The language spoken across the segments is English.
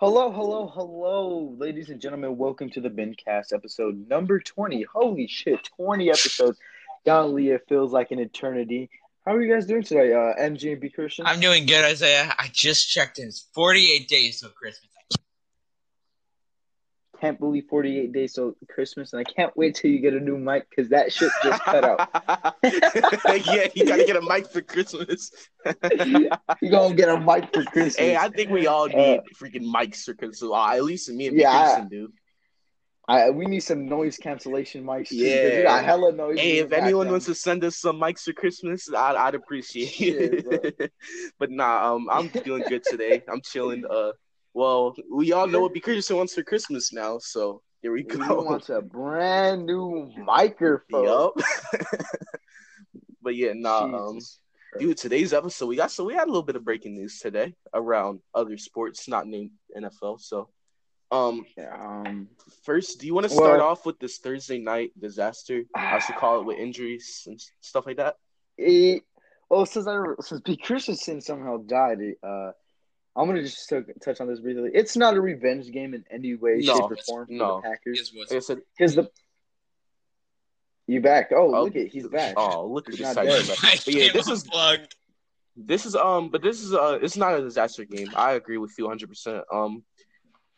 Hello, hello, hello, ladies and gentlemen. Welcome to the Bencast episode number 20. Holy shit, 20 episodes. Golly, it feels like an eternity. How are you guys doing today, uh, MG and B Christian? I'm doing good, Isaiah. I just checked in. It's 48 days till Christmas. Can't believe 48 days till Christmas, and I can't wait till you get a new mic because that shit just cut out. yeah, you gotta get a mic for Christmas. you gonna get a mic for Christmas. hey, I think we all need freaking mics for Christmas. Uh, at least me and Yeah, Christian do. I, we need some noise cancellation mics. too, Yeah. we got hella noise. Hey, if anyone wants to send us some mics for Christmas, I'd, I'd appreciate it. but nah, um, I'm doing good today. I'm chilling. Uh, well, we all know what B. Christian wants for Christmas now, so here we He go. wants a brand new microphone. Yup. but yeah, nah, um, Jesus. dude, today's episode we got so we had a little bit of breaking news today around other sports not named NFL. So, um, Um, first, do you want to start Well- off with this Thursday night disaster? I should call it with injuries and stuff like that. it, well, since I since B. Christensen somehow died, it, uh, I'm gonna just t- touch on this briefly. It's not a revenge game in any way, No, shape, or form for no. the Packers. Is Like Because the you back? Oh, oh, look at he's back. Oh, look at this side. But yeah, this is unplugged. This is um, but this is uh, it's not a disaster game. I agree with you 100. percent Um,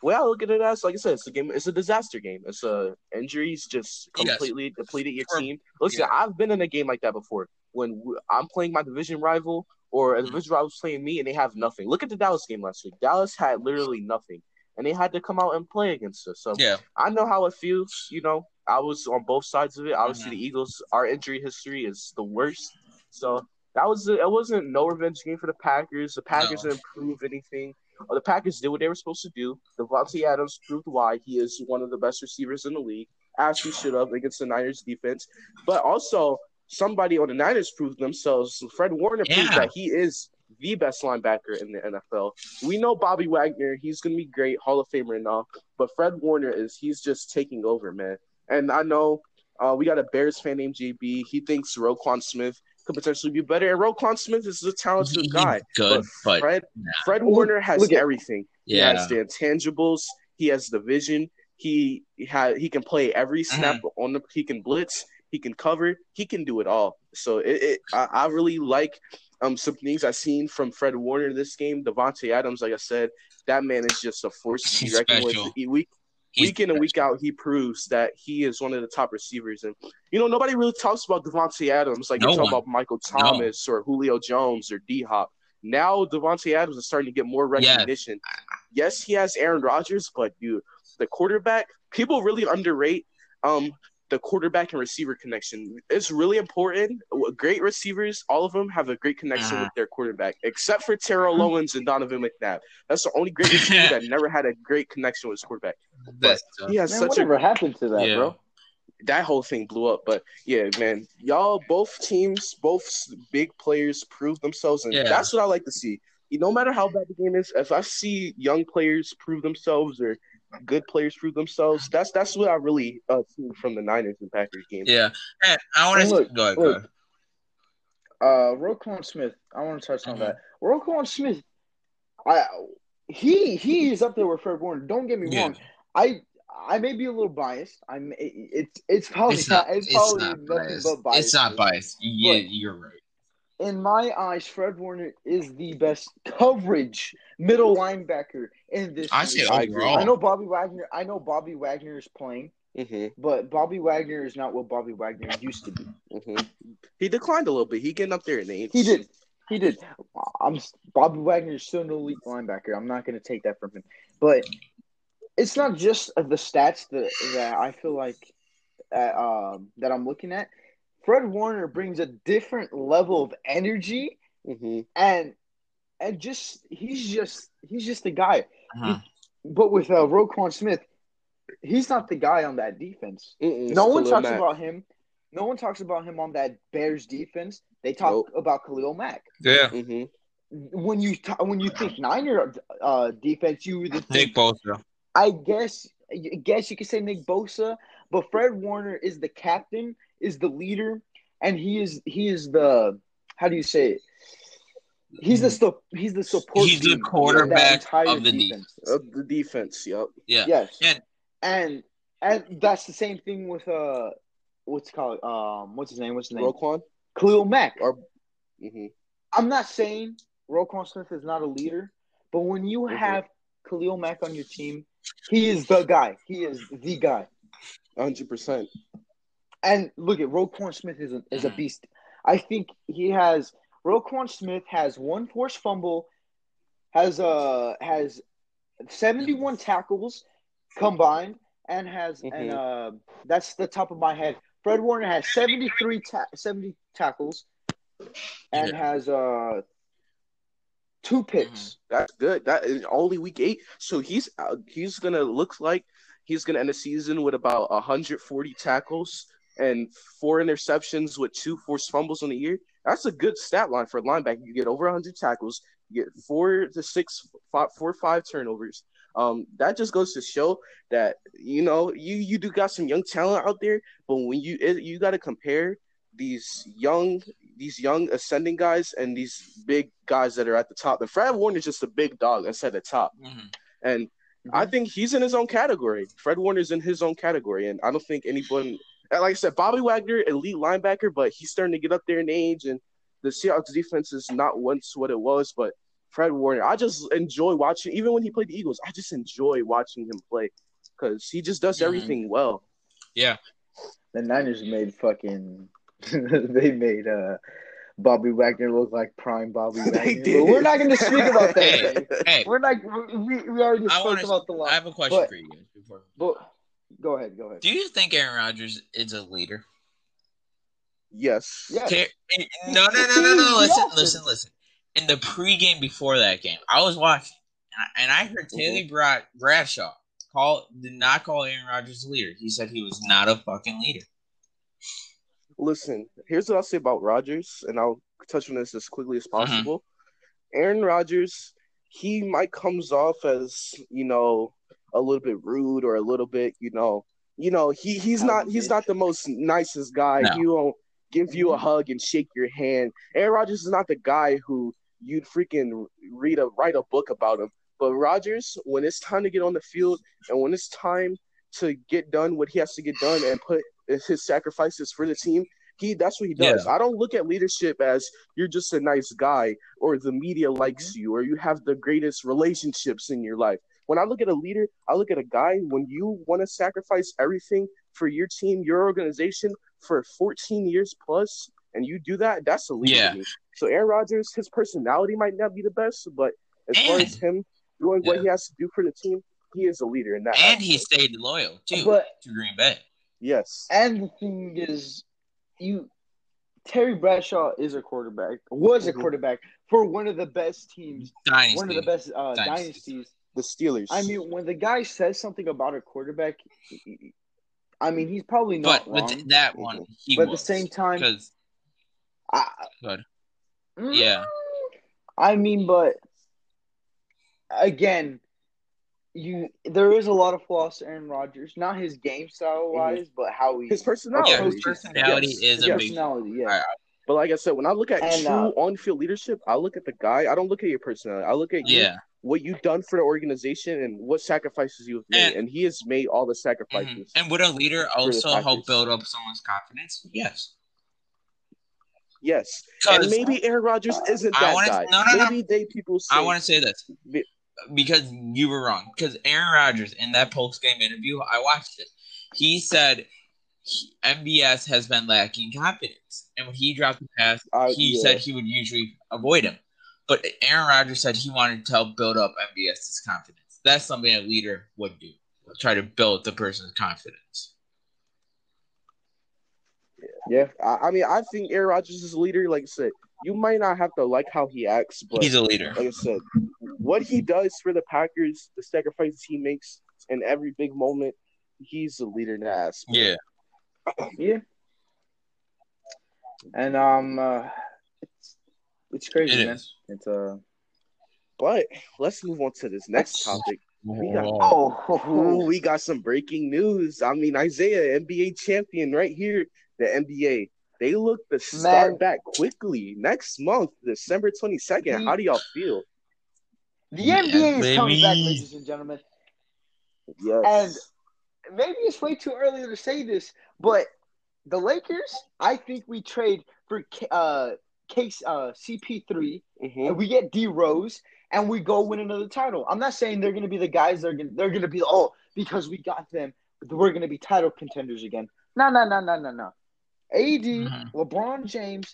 well, I look at it as like I said, it's a game. It's a disaster game. It's a injuries just Yes. completely depleted your team. Listen, yeah. I've been in a game like that before when I'm playing my division rival or a division rival's playing me and they have nothing. Look at the Dallas game last week. Dallas had literally nothing, and they had to come out and play against us. So Yeah. I know how it feels. You know, I was on both sides of it. Obviously, Mhm. the Eagles, our injury history is the worst. So that was it. Wasn't no revenge game for the Packers. The Packers No. didn't prove anything. Or the Packers did what they were supposed to do. Davante Adams proved why he is one of the best receivers in the league, as he should have against the Niners defense. But also, somebody on the Niners proved themselves. Fred Warner proved Yeah. that he is the best linebacker in the NFL. We know Bobby Wagner; he's gonna be great, Hall of Famer and all. But Fred Warner is he's just taking over, man. And I know uh, we got a Bears fan named JB. He thinks Roquan Smith could potentially be better. And Roquan Smith is a talented He's guy. Good, but Fred nah. Fred Warner has look at- everything. He has the intangibles. He has the vision. He had he can play every snap Mm-hmm. on the. He can blitz. He can cover. He can do it all. So it, it I, I really like um some things I've seen from Fred Warner in this game. Davante Adams, like I said, that man is just a force to be reckoned with. He- Week He's week in and week out, he proves that he is one of the top receivers. And you know, nobody really talks about Davante Adams like No you talk one. about Michael Thomas or Julio Jones or D Hop. Now Davante Adams is starting to get more Yes. recognition. Yes, he has Aaron Rodgers, but dude, the quarterback, people really underrate um the quarterback and receiver connection. It's really important. Great receivers, all of them have a great connection Uh-huh. with their quarterback, except for Terrell Owens and Donovan McNabb. That's the only great receiver that never had a great connection with his quarterback. That's tough. He has Man, such a whatever happened to that, Yeah. bro? that whole thing blew up. But yeah, man, y'all both teams, both big players prove themselves, and Yeah. that's what I like to see. No matter how bad the game is, if I see young players prove themselves or good players prove themselves, that's that's what I really uh, see from the Niners and Packers game. Yeah. Hey, I want to look, go ahead. look. Go ahead. Uh, Roquan Smith. I want to touch on Mhm. that. Roquan Smith. I he he is up there with Fred Warner. Don't get me Yeah. wrong. I I may be a little biased. I'm. it- It's it's probably It's not. It's It's probably not nothing biased. but bias. It's not biased. Yeah, But- you're right. In my eyes, Fred Warner is the best coverage middle linebacker in this. I say. I agree. overall. I know Bobby Wagner. I know Bobby Wagner is playing, hmm but Bobby Wagner is not what Bobby Wagner used to be. hmm He declined a little bit. He getting up there in age. He did. He did. I'm Bobby Wagner is still an elite linebacker. I'm not going to take that from him. But it's not just the stats that that I feel like uh, um, that I'm looking at. Fred Warner brings a different level of energy hmm and and just he's just he's just the guy. Uh-huh. But with uh, Roquan Smith, he's not the guy on that defense. no one talks about him. No one talks about him on that Bears defense. They talk Nope. about Khalil Mack. Yeah. hmm when you t- when you think Niner uh, defense, you either think, Nick Bosa. I guess I guess you could say Nick Bosa, but Fred Warner is the captain, is the leader, and he is he is the how do you say it? He's the he's the support. He's the quarterback that of the defense. Of the defense, yep. Yeah. Yes, And- and and that's the same thing with uh, what's it called um, what's his name? What's his name? Roquan Khalil Mack. or hmm I'm not saying Roquan Smith is not a leader, but when you Mhm. have Khalil Mack on your team, he is the guy. He is the guy. Hundred percent. And look at Roquan Smith is a, is a Mhm. beast. I think he has Roquan Smith has one forced fumble, has uh has 71 tackles combined, and has and Mhm. uh that's the top of my head. Fred Warner has 73 ta- 70 tackles, and Yeah. has uh two picks. That's good. That is only week eight. So he's uh, he's gonna look like he's gonna end the season with about 140 tackles and four interceptions with two forced fumbles on the year. That's a good stat line for a linebacker. You get over 100 tackles, you get four to six, five, four or five turnovers. Um, that just goes to show that you know you you do got some young talent out there, but when you it, you got to compare these young these young ascending guys and these big guys that are at the top. And Fred Warner's just a big dog that's at the top. Mhm. And I think he's in his own category. Fred Warner's in his own category. And I don't think anyone like I said, Bobby Wagner, elite linebacker, but he's starting to get up there in age and the Seahawks defense is not once what it was, but Fred Warner, I just enjoy watching even when he played the Eagles, I just enjoy watching him play because he just does Mhm. everything well. Yeah. The Niners made fucking they made uh Bobby Wagner look like prime Bobby They Wagner. did. But we're not gonna speak about that. Hey, hey, We're not we, we already I spoke wanna- about the lot. I have a question But- for you guys before. But go ahead, go ahead. Do you think Aaron Rodgers is a leader? yes. Yeah. Ter- no, no, no, no, no. Listen, Yes. listen, listen. In the pregame before that game, I was watching, and I heard Taylor mm-hmm. Brad- Bradshaw call did not call Aaron Rodgers a leader. He said he was not a fucking leader. Listen, here's what I'll say about Rodgers, and I'll touch on this as quickly as possible. Aaron Rodgers, he might comes off as you know a little bit rude or a little bit you know you know he he's not he's not the most nicest guy. No. He won't give you a hug and shake your hand. Aaron Rodgers is not the guy who you'd freaking read a write a book about him. But Rodgers, when it's time to get on the field and when it's time to get done what he has to get done and put his sacrifices for the team, he that's what he does. I don't look at leadership as you're just a nice guy or the media mm-hmm. likes you or you have the greatest relationships in your life. When I look at a leader, I look at a guy when you want to sacrifice everything for your team, your organization for 14 years plus, and you do that, that's a leader Yeah. So Aaron Rodgers, his personality might not be the best, but as far as him doing what he has to do for the team, he is a leader in that. And he aspect. stayed loyal too But to Green Bay. Yes, and the thing is you Terry Bradshaw is a quarterback, was a Mhm. quarterback for one of the best teams, Dynasty. one of the best uh, Dynasties. dynasties. the Steelers. I mean, when the guy says something about a quarterback, I mean, he's probably not but wrong. with that one, he but at the same time, because Good. Mm, yeah, I mean, but again, you there is a lot of flaws to Aaron Rodgers, not his game style wise, but how he his personality. yeah, his personality Yes. is his a Yes. big. personality. Yeah, Alright. But like I said, when I look at And, true uh, on-field leadership, I look at the guy. I don't look at your personality. I look at you, Yeah, what you've done for the organization and what sacrifices you've made. And- And, he has made all the Mhm. sacrifices. and would a leader also help build up someone's confidence? Yes. Yes, and maybe Aaron Rodgers isn't I that wanna- guy. no, no, no. maybe they people say I want to say this Be- because you were wrong. Because Aaron Rodgers in that post game interview, I watched it. He said he- MVS has been lacking confidence, and when he dropped the pass, Uh, he yeah. said he would usually avoid him. But Aaron Rodgers said he wanted to help build up MVS's confidence. That's something a leader would do. Try to build the person's confidence. yeah. I, I mean, I think Aaron Rodgers is a leader. Like I said, you might not have to like how he acts, but He's a leader. like I said, what he does for the Packers, the sacrifices he makes in every big moment, he's a leader in that aspect. Yeah. Yeah. And um uh it's it's crazy, It man. is. It's uh But let's move on to this next topic. We got- oh, we got some breaking news. I mean, Isaiah, NBA champion, right here. The NBA, They look to start Man. back quickly next month, December twenty second. The- How do y'all feel? The Yeah, NBA is coming back, ladies and gentlemen. Yes. And maybe it's way too early to say this, but the Lakers, I think we trade for uh, case uh, CP3 Mhm. and we get D Rose and we go win another title. I'm not saying they're going to be the guys that are going they're going to be oh because we got them we're going to be title contenders again. No, no, no, no, no, no. AD, Mhm. LeBron James,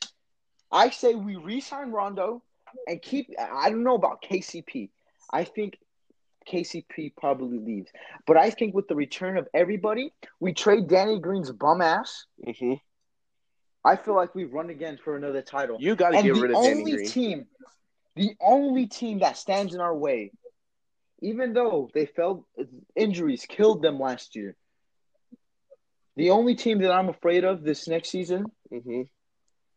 I say we re-sign Rondo and keep. I don't know about KCP. I think KCP probably leaves, but I think with the return of everybody, we trade Danny Green's bum ass. Mhm. I feel like we run again for another title. You got to get rid of Danny only Green. team, the only team that stands in our way, even though they felt injuries killed them last year. The only team that I'm afraid of this next season hmm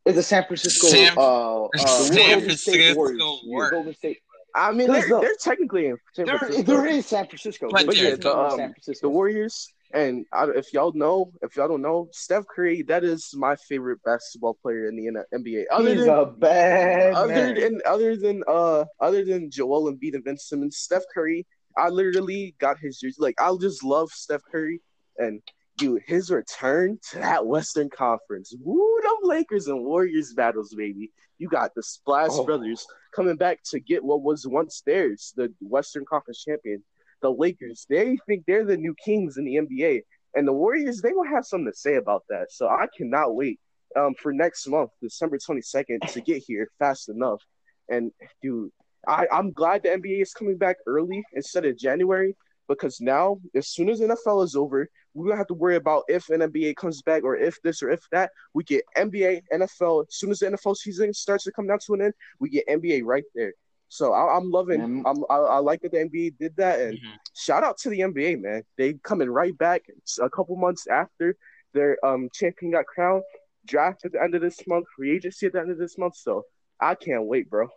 is the San Francisco San- uh, uh, San Golden State Francisco Warriors. Warriors. Yeah, Golden State. I mean, they're, they're technically in San They're, Francisco. they're in San Francisco. But They're yeah, the, um, San Francisco. the Warriors, and I, if y'all know, if y'all don't know, Steph Curry, that is my favorite basketball player in the NBA. Other He's than a bad other man. than other than uh other than Joel Embiid and Ben Simmons, Steph Curry, I literally got his jersey. Like I just love Steph Curry and dude, his return to that Western Conference. Woo, them Lakers and Warriors battles, baby. You got the Splash Oh. Brothers coming back to get what was once theirs, the Western Conference champion. The Lakers, they think they're the new kings in the NBA. And the Warriors, they will have something to say about that. So I cannot wait um, for next month, December 22nd, to get here fast enough. And dude, I, I'm glad the NBA is coming back early instead of January because now, as soon as NFL is over, we don't have to worry about if an NBA comes back or if this or if that. We get NBA, NFL. As soon as the NFL season starts to come down to an end, we get NBA right there. So I, I'm loving. Man. I'm, I, I like that the NBA did that, and Mhm. shout out to the NBA, man. They coming right back a couple months after their um champion got crowned. Draft at the end of this month, free agency at the end of this month. So I can't wait, bro.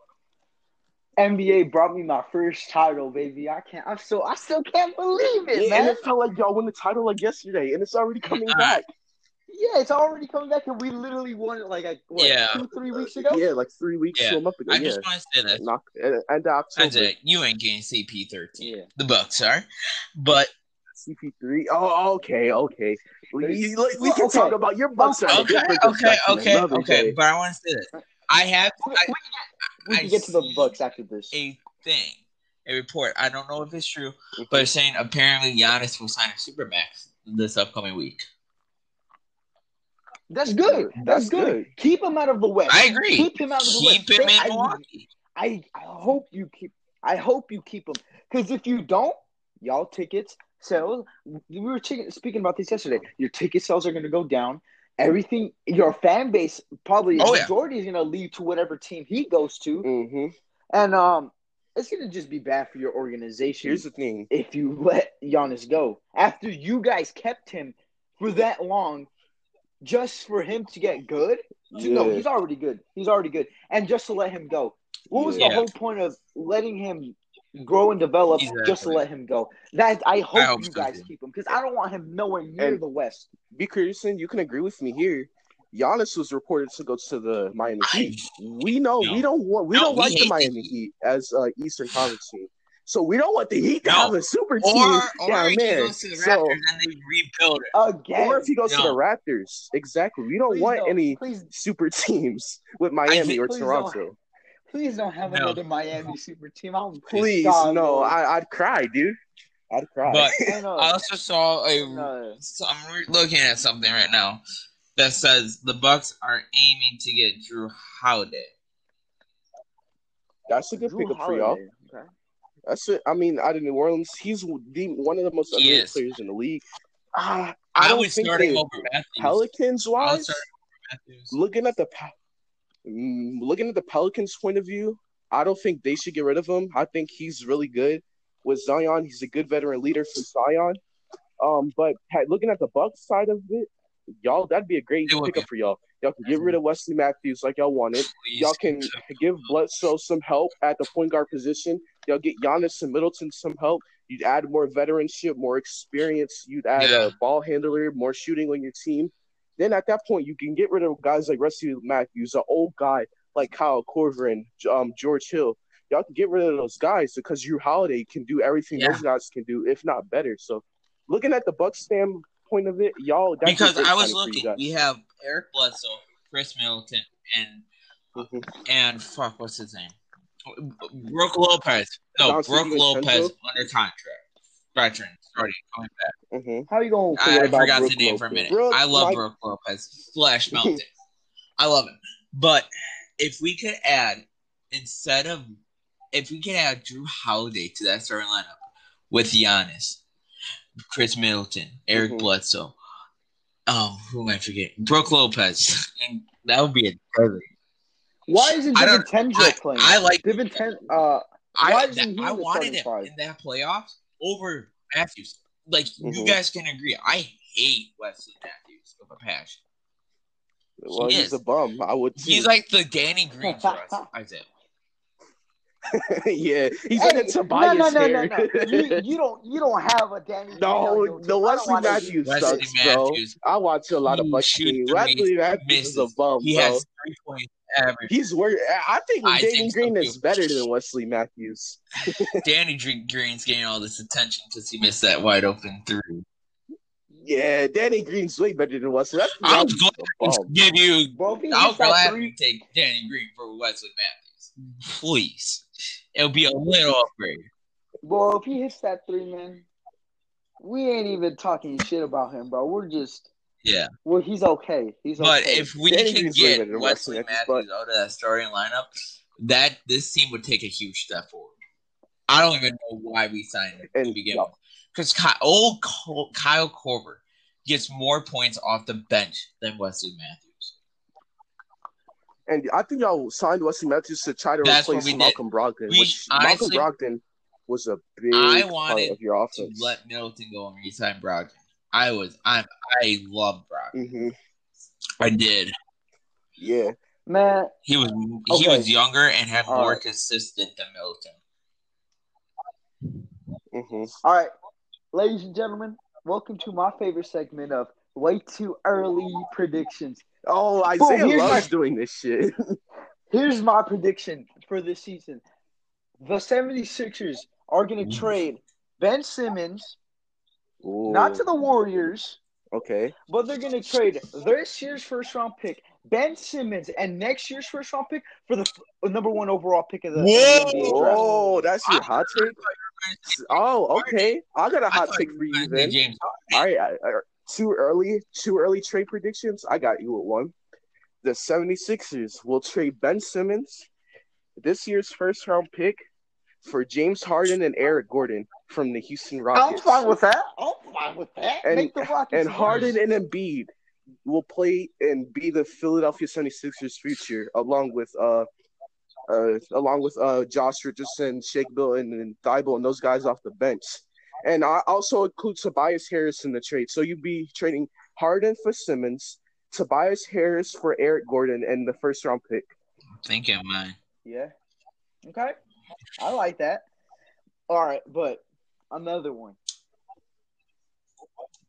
NBA brought me my first title, baby. I can't. I'm so. I still can't believe it, and man. it felt like y'all won the title like yesterday, and it's already coming uh-uh. back. Yeah, it's already coming back, and we literally won it like, like what, Yeah. two, three weeks ago. Yeah, like three weeks Yeah. to a month ago. I yeah, just want to say this. Knock, uh, and, and October. That's. You ain't getting CP thirteen. Yeah. The Bucks are, but CP3. Oh, okay, okay. We, There's- we can okay. talk about your Bucks are okay, okay, okay, okay. But I want to say this. I have We, I, we, can get to the books after this. a thing, a report. I don't know if it's true, Mhm. but it's saying apparently Giannis will sign a supermax this upcoming week. That's good. That's, That's good. good. Keep him out of the West. I agree. Keep him out of the Keep West. him Stay- in I- Milwaukee. I, I hope you keep. I hope you keep him because if you don't, y'all tickets sales. We were speaking about this yesterday. Your ticket sales are going to go down. Everything, your fan base probably Oh, yeah. majority is going to leave to whatever team he goes to, hmm and um, it's going to just be bad for your organization Here's the thing. if you let Giannis go after you guys kept him for that long, just for him to get good. No, Yeah. he's already good. He's already good, and just to let him go. What was Yeah. the whole point of letting him grow and develop just to let him go? That I hope, hope you so, guys too. keep him because I don't want him nowhere near And- the West. B. Christensen, you can agree with me here. Giannis was reported to go to the Miami I- Heat. We know No. we don't want we No, don't we like the hate the Miami Heat as uh, Eastern Conference team. So we don't want the Heat to No. have a super team Or, or down he there. goes to the So, Raptors and they rebuild it. Again, or if he goes to the Raptors, exactly. We don't Please want don't. any please, super teams with Miami hate- or please Toronto. Please don't have No. another Miami super team. I'm Please, God, no. Lord. I, I'd cry, dude. I'd cry. But I. I also saw a. No. I'm looking at something right now that says the Bucks are aiming to get Jrue Holiday. That's a good Jrue pickup for y'all. Holiday, okay. That's it. I mean, out of New Orleans, he's the one of the most He underrated is. players in the league. Ah, I, I, don't would think start they- over Matthews. Pelicans I wise, start him over Matthews. looking at the Pe- looking at the Pelicans' point of view, I don't think they should get rid of him. I think he's really good with Zion. He's a good veteran leader for Zion. Um, but looking at the Bucks side of it, y'all, that'd be a great pickup for y'all. Y'all can get rid of Wesley Matthews like y'all wanted. Y'all can give Bledsoe some help at the point guard position. Y'all get Giannis and Middleton some help. You'd add more veteranship, more experience. You'd add Yeah. a ball handler, more shooting on your team. Then at that point you can get rid of guys like Rusty Matthews, an old guy like Kyle Korver and um, George Hill. Y'all can get rid of those guys because Jrue Holiday can do everything Yeah. those guys can do, if not better. So, looking at the Bucks standpoint of it, y'all because I was signing for you looking. We have Eric Bledsoe, Khris Middleton, and Mhm. and fuck, what's his name? Brook Lopez. No, Brook? Lopez under contract. Veteran, starting coming back. Mhm. How you gonna I, I about forgot Brook the name for a minute. Brook, I love Mike- Brook Lopez. Flash Melton. I love him. But if we could add instead of if we could add Jrue Holiday to that starting lineup with Giannis, Khris Middleton, Eric Mhm. Bledsoe, um, who am I forgetting? Brook Lopez, and that would be a perfect. Why isn't I don't- DiVincenzo I, playing? I like DiVincenzo, uh, I, Why isn't he I in the wanted him five? in that playoffs over Matthews. Like you Mhm. guys can agree, I hate Wesley Matthews with a passion. Well, He he's is. a bum. I would. Too. He's like the Danny Green for us, Isaiah. yeah, he's Hey, like a Tobias no, no, no, here. no, no. You, you don't, you don't have a Danny. No, the team. I don't Wesley wanna- Matthews Wesley sucks, bro. I watch a lot of He Bucks shoots Wesley Matthews is a bum, He bro. has three points average. He's worse. I think I Danny think Green too. is better than Wesley Matthews. Danny Dr- Green's getting all this attention because he missed that wide open three. Yeah, Danny Green's way better than Wesley. That's I'll he's go a bum. give you. Bro, I'll hits that gladly take Danny Green for Wesley Matthews. Please, it'll be a little upgrade. bro, if he hits that three, man, we ain't even talking shit about him, bro. We're just, Yeah, well, he's okay. He's okay. but okay. if we Danny can get Wesley Matthews Matthews, out of that starting lineup, that this team would take a huge step forward. I don't even know why we signed him to And- begin with, because old Col- Kyle Korver gets more points off the bench than Wesley Matthews. And I think y'all signed Wesley Matthews to try to That's replace we did. Malcolm Brogdon, We- which honestly- Malcolm Brogdon was a big I part of your offense. To let Middleton go and resign Brogdon. I was I'm I love Brogdon. hmm I did. Yeah, man, He was he was younger and had All more right. consistent than Middleton. hmm all right, ladies and gentlemen, welcome to my favorite segment of way too early predictions. Oh, Isaiah here's loves my- doing this shit. Here's my prediction for this season. The 76ers are going to trade Ben Simmons, not to the Warriors, okay. but they're going to trade this year's first round pick, Ben Simmons, and next year's first round pick for the f- number one overall pick of the, Whoa! NBA draft. Oh, that's your hot take. Oh, okay. I got a hot thought take for you then. James All right, I, I, too early, too early trade predictions. I got you with one. The 76ers will trade Ben Simmons, this year's first round pick, for James Harden and Eric Gordon from the Houston Rockets. I'm fine with that. I'm fine with that. And- Make the Rockets and Harden and Embiid will play and be the Philadelphia 76ers future along with uh uh along with uh Josh Richardson, Shake Bill and, and Thybulle and those guys off the bench. And I also include Tobias Harris in the trade. So you'd be trading Harden for Simmons, Tobias Harris for Eric Gordon and the first round pick. thinking mine. Yeah. Okay. I like that. All right, but another one.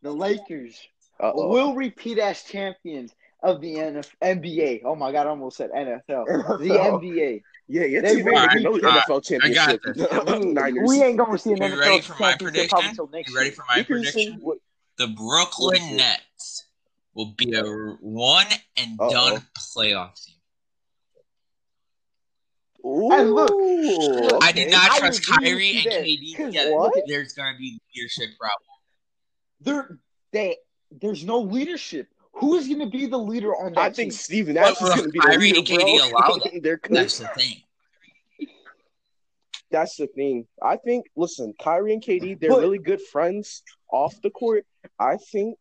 The Lakers Uh-oh. will repeat as champions of the NF- NBA. Oh my god, I almost said NFL. The NBA. Yeah, yeah, They team will ain't getting no be- NFL I got championship. Niners. We ain't gonna see an You NFL ready for my championship probably prediction? until next You ready for my You prediction? The Brooklyn? Nets will be a one and Uh-oh. done playoff team. Ooh, And look, look, I did not I trust Kyrie and you there. KD 'Cause together. what? There's going to be leadership problem. There, they, there's no leadership. Who is going to be the leader on that I think team? Steve Nash is going to be the Kyrie leader, and KD allow that. They're. That's the thing. That's the thing. I think. Listen, Kyrie and KD, they're But- really good friends off the court. I think.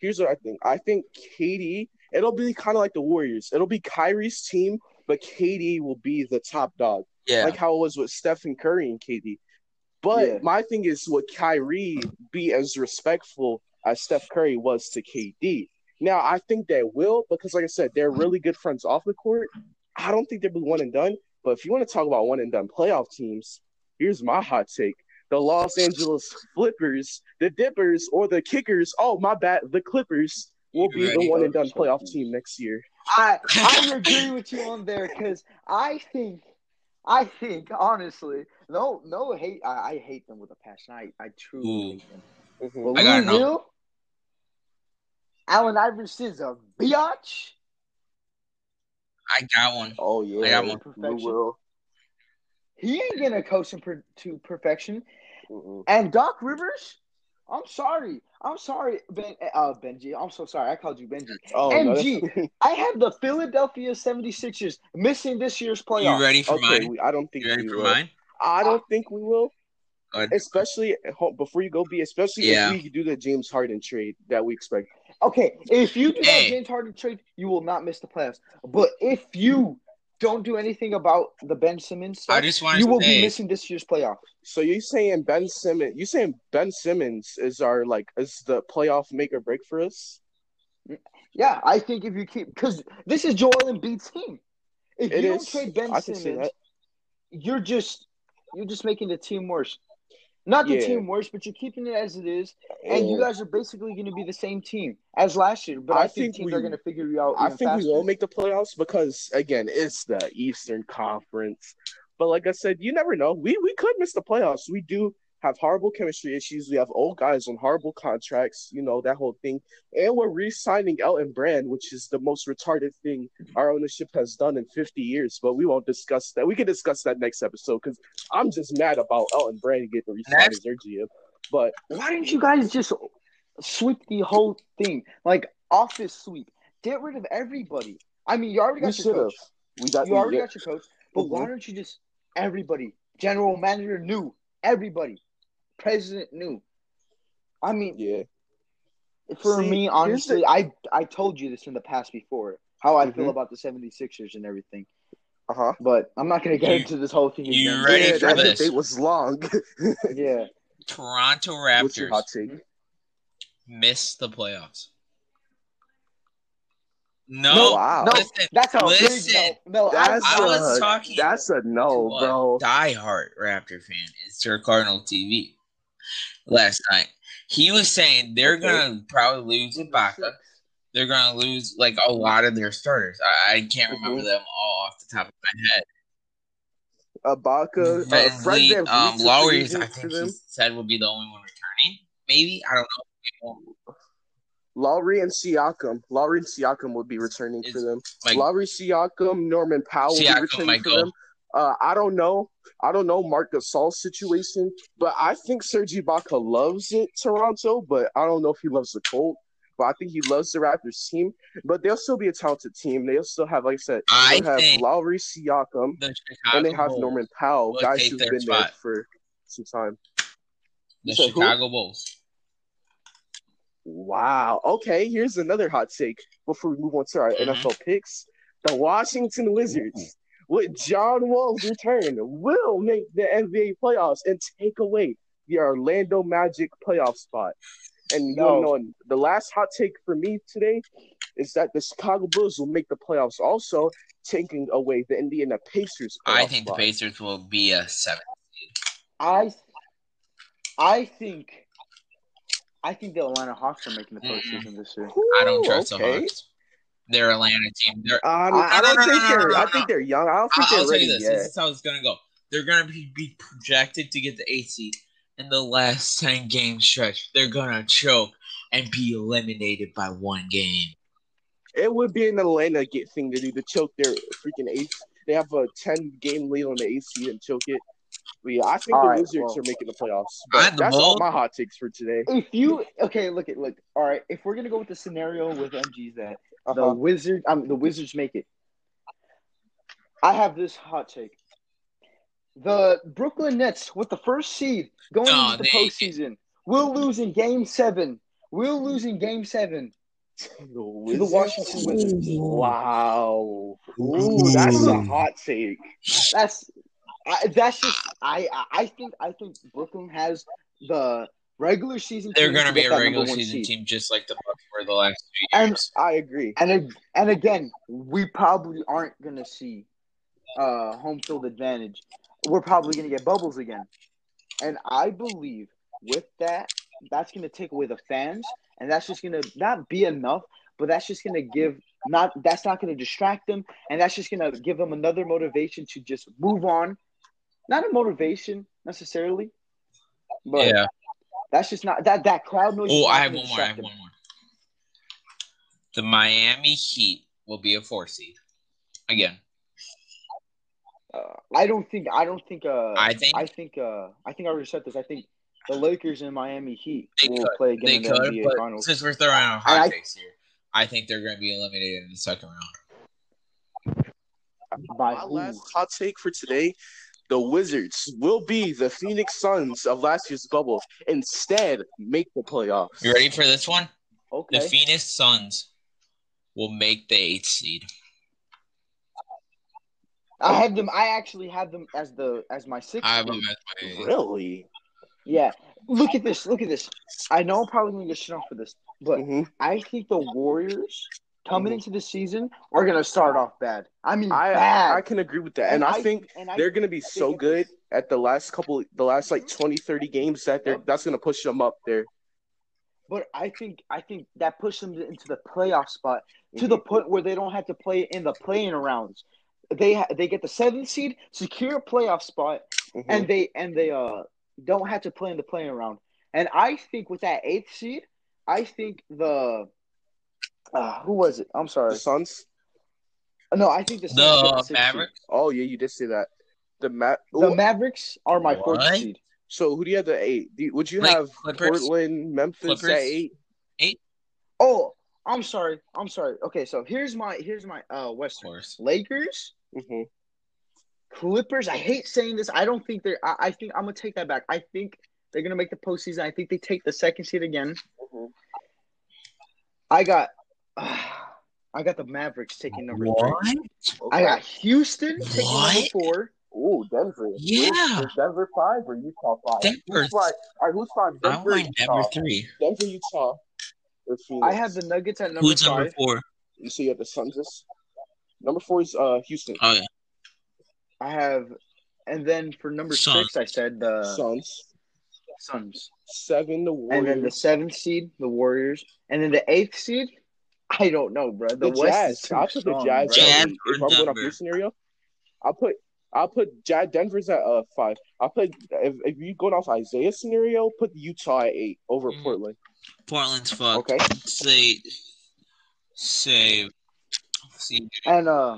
Here's what I think. I think KD. It'll be kind of like the Warriors. It'll be Kyrie's team, but KD will be the top dog, Yeah. like how it was with Stephen Curry and KD. But Yeah. my thing is, would Kyrie be as respectful as Steph Curry was to KD? Now, I think they will because, like I said, they're really good friends off the court. I don't think they'll be one and done. But if you want to talk about one and done playoff teams, here's my hot take. The Los Angeles Flippers, the Dippers, or the Kickers, oh, my bad, the Clippers we'll You be the one and done playoff team next year. I I agree with you on there because I think I think honestly, no no hate. I, I hate them with a passion. I I truly Ooh. hate them. Mhm. But I gotta know. Allen Iverson's a biatch. I got one. Oh yeah, I got one. We will. He ain't gonna coach him per, to perfection. Mhm. And Doc Rivers, I'm sorry. I'm sorry, Ben. Uh, Benji. I'm so sorry. I called you Benji. Oh, MG. that's- I have the Philadelphia 76ers missing this year's playoffs. You ready for okay, mine? we, I don't think You ready we for will. mine? I don't think we will. Go. Especially before you go, B. Especially Yeah. if we do the James Harden trade that we expect. Okay, if you do that James Harden trade, you will not miss the playoffs. But if you don't do anything about the Ben Simmons stuff, I just want you to will be missing this year's playoffs. So you saying Ben Simmons? You saying Ben Simmons is our like is the playoff make or break for us? Yeah, I think if you keep because this is Joel Embiid's team. If It you don't trade Ben I Simmons, you're just you're just making the team worse. Not the Yeah. team worse, but you're keeping it as it is, and you guys are basically going to be the same team as last year. But I, I think, think teams we- are going to figure you out. I think faster. we will make the playoffs because again, it's the Eastern Conference. But like I said, you never know. We we could miss the playoffs. We do have horrible chemistry issues. We have old guys on horrible contracts, you know, that whole thing. And we're re-signing Elton Brand, which is the most retarded thing our ownership has done in 50 years. But we won't discuss that. We can discuss that next episode because I'm just mad about Elton Brand getting re-signed as their GM. But Why didn't you guys just sweep the whole thing, like office sweep? Get rid of everybody. I mean, you already we got your should have. coach. We got You already we- got your coach, but why Mhm. don't you just everybody? General manager new, everybody. President new. I mean, yeah. for See, me, honestly, the- I I told you this in the past before how I feel Mhm. about the 76ers and everything. Uh-huh. But I'm not gonna get You- into this whole thing you again. ready yeah, for this? debate was long. Yeah. Toronto What's your Raptors hot take? miss the playoffs. No, No, Wow. no, listen, that's a listen. big no. No, That's I was a- talking That's a no, to a bro. diehard Raptor fan. It's your Cardinal TV last night. He was saying they're Okay. gonna probably lose Ibaka. They're gonna lose like a lot of their starters. I, I can't remember Mhm. them all off the top of my head. Ibaka, uh, Van Fred Vliet, Van um, Lowry, I think he said will be the only one returning. Maybe I don't know. Lowry and Siakam. Lowry and Siakam would be returning for them. Like Lowry, Siakam, Norman Powell Siakam be returning might for them. Uh, I don't know. I don't know Marc Gasol's situation, but I think Serge Ibaka loves it, Toronto, but I don't know if he loves the Colt. But I think he loves the Raptors team. But they'll still be a talented team. They'll still have, like I said, I have Lowry, Siakam, the and they have Norman Powell, guys who've been there for some time. the You said who? Chicago Bulls. Wow. Okay, here's another hot take before we move on to our Mhm. NFL picks. The Washington Wizards, with John Wall's return, will make the NBA playoffs and take away the Orlando Magic playoff spot. And you No. know, the last hot take for me today is that the Chicago Bulls will make the playoffs, also taking away the Indiana Pacers. I playoff think the. Pacers will be a seven. I I think I think the Atlanta Hawks are making the postseason this year. I don't trust okay. the Hawks. They're Atlanta team. They're I, I- I don't no, no, think no, they're. no, I no, think they're young. I don't think I'll, they're I'll tell ready you this. yet. This is how it's gonna go. They're gonna be, be projected to get the eight seed in the last ten game stretch. They're gonna choke and be eliminated by one game. It would be an Atlanta get thing to do to choke their freaking eighth. They have a ten game lead on the eighth seed and choke it. But yeah, I think All the right, Wizards well. are making the playoffs. But the that's all my hot takes for today. If you okay, look at look. All right, if we're gonna go with the scenario with MG's that the Uh-huh. Wizard, um, the Wizards make it. I have this hot take. The Brooklyn Nets with the first seed going No, into the they- postseason will lose in Game Seven. We'll lose in Game Seven The to the Washington Wizards. Wow. Ooh, that's a hot take. That's I, that's just I I- I think I think Brooklyn has the regular season. They're gonna be a regular season seed. team, just like the Bucks were the last two And- I agree. And and again, we probably aren't gonna see uh, home field advantage. We're probably gonna get bubbles again, and I believe with that, that's gonna take away the fans, and that's just gonna not be enough. but that's just gonna give not that's not gonna distract them, and that's just gonna give them another motivation to just move on. Not a motivation necessarily, but yeah. That's just not that that crowd noise. Oh, I have one more. I have one more. The Miami Heat will be a four seed again. Uh, I don't think. I don't think. Uh, I think I think. Uh, I think I already said this. I think the Lakers and Miami Heat They will could. play again they in the could, NBA but Finals. since we're throwing out I- hot takes here, I think they're going to be eliminated in the second round. By My last hot take for today: the Wizards will be the Phoenix Suns of last year's bubble. Instead, make the playoffs. You ready for this one? Okay. The Phoenix Suns will make the eighth seed. I have them. I actually have them as the as my sixth. I have them as my Really? Yeah. Look at this. Look at this. I know I'm probably gonna get shit off for this, but hmm I think the Warriors coming Mhm. into the season are gonna start off bad. I mean, I bad. I can agree with that, and, I, think and I they're going to be so good at the last couple, the last like 20, 30 games that they're that's going to push them up there. But I think I think that pushes them into the playoff spot to the point where they don't have to play in the play-in rounds. They ha- they get the seventh seed, secure a playoff spot, Mhm. and they and they uh don't have to play in the play-in round. And I think with that eighth seed, I think the uh, who was it? I'm sorry. the Suns. No, I think the Suns The sixth seed. Mavericks. Oh yeah, you did say that. The Ma- The Mavericks are my fourth seed. So who do you have the eight? Do you- would you Like have Clippers? Portland, Memphis Clippers? at eight? Eight. Oh, I'm sorry. I'm sorry. Okay, so here's my here's my uh Of Western course. Lakers, hmm Clippers. I hate saying this. I don't think they're. I, I think I'm gonna take that back. I think they're gonna make the postseason. I think they take the second seed again. Mhm. I got. I got the Mavericks taking number What? three. I got Houston taking number four. Ooh, Denver. Yeah. Is Denver five or Utah five? Denver's- Who's five? All right, who's five? I Denver, want Utah. three. Denver, Utah. I have the Nuggets at number Who's number four? You see, you have the Suns. is- Number four is uh Houston. Oh yeah. I have, and then for number Suns. six, I said the Suns. Suns. Seven, the Warriors. And then the seventh seed, the Warriors, and then the eighth seed. I don't know, bro. The, The, West Jazz. is too I'll put the Jazz. Jazz If I'm going off Denver? your scenario, I'll put I'll put Jazz. Denver's at uh five. I'll put if if you going off Isaiah's scenario, put Utah at eight over Mhm. Portland. Portland's fucked. Okay. Say, say, see. And uh,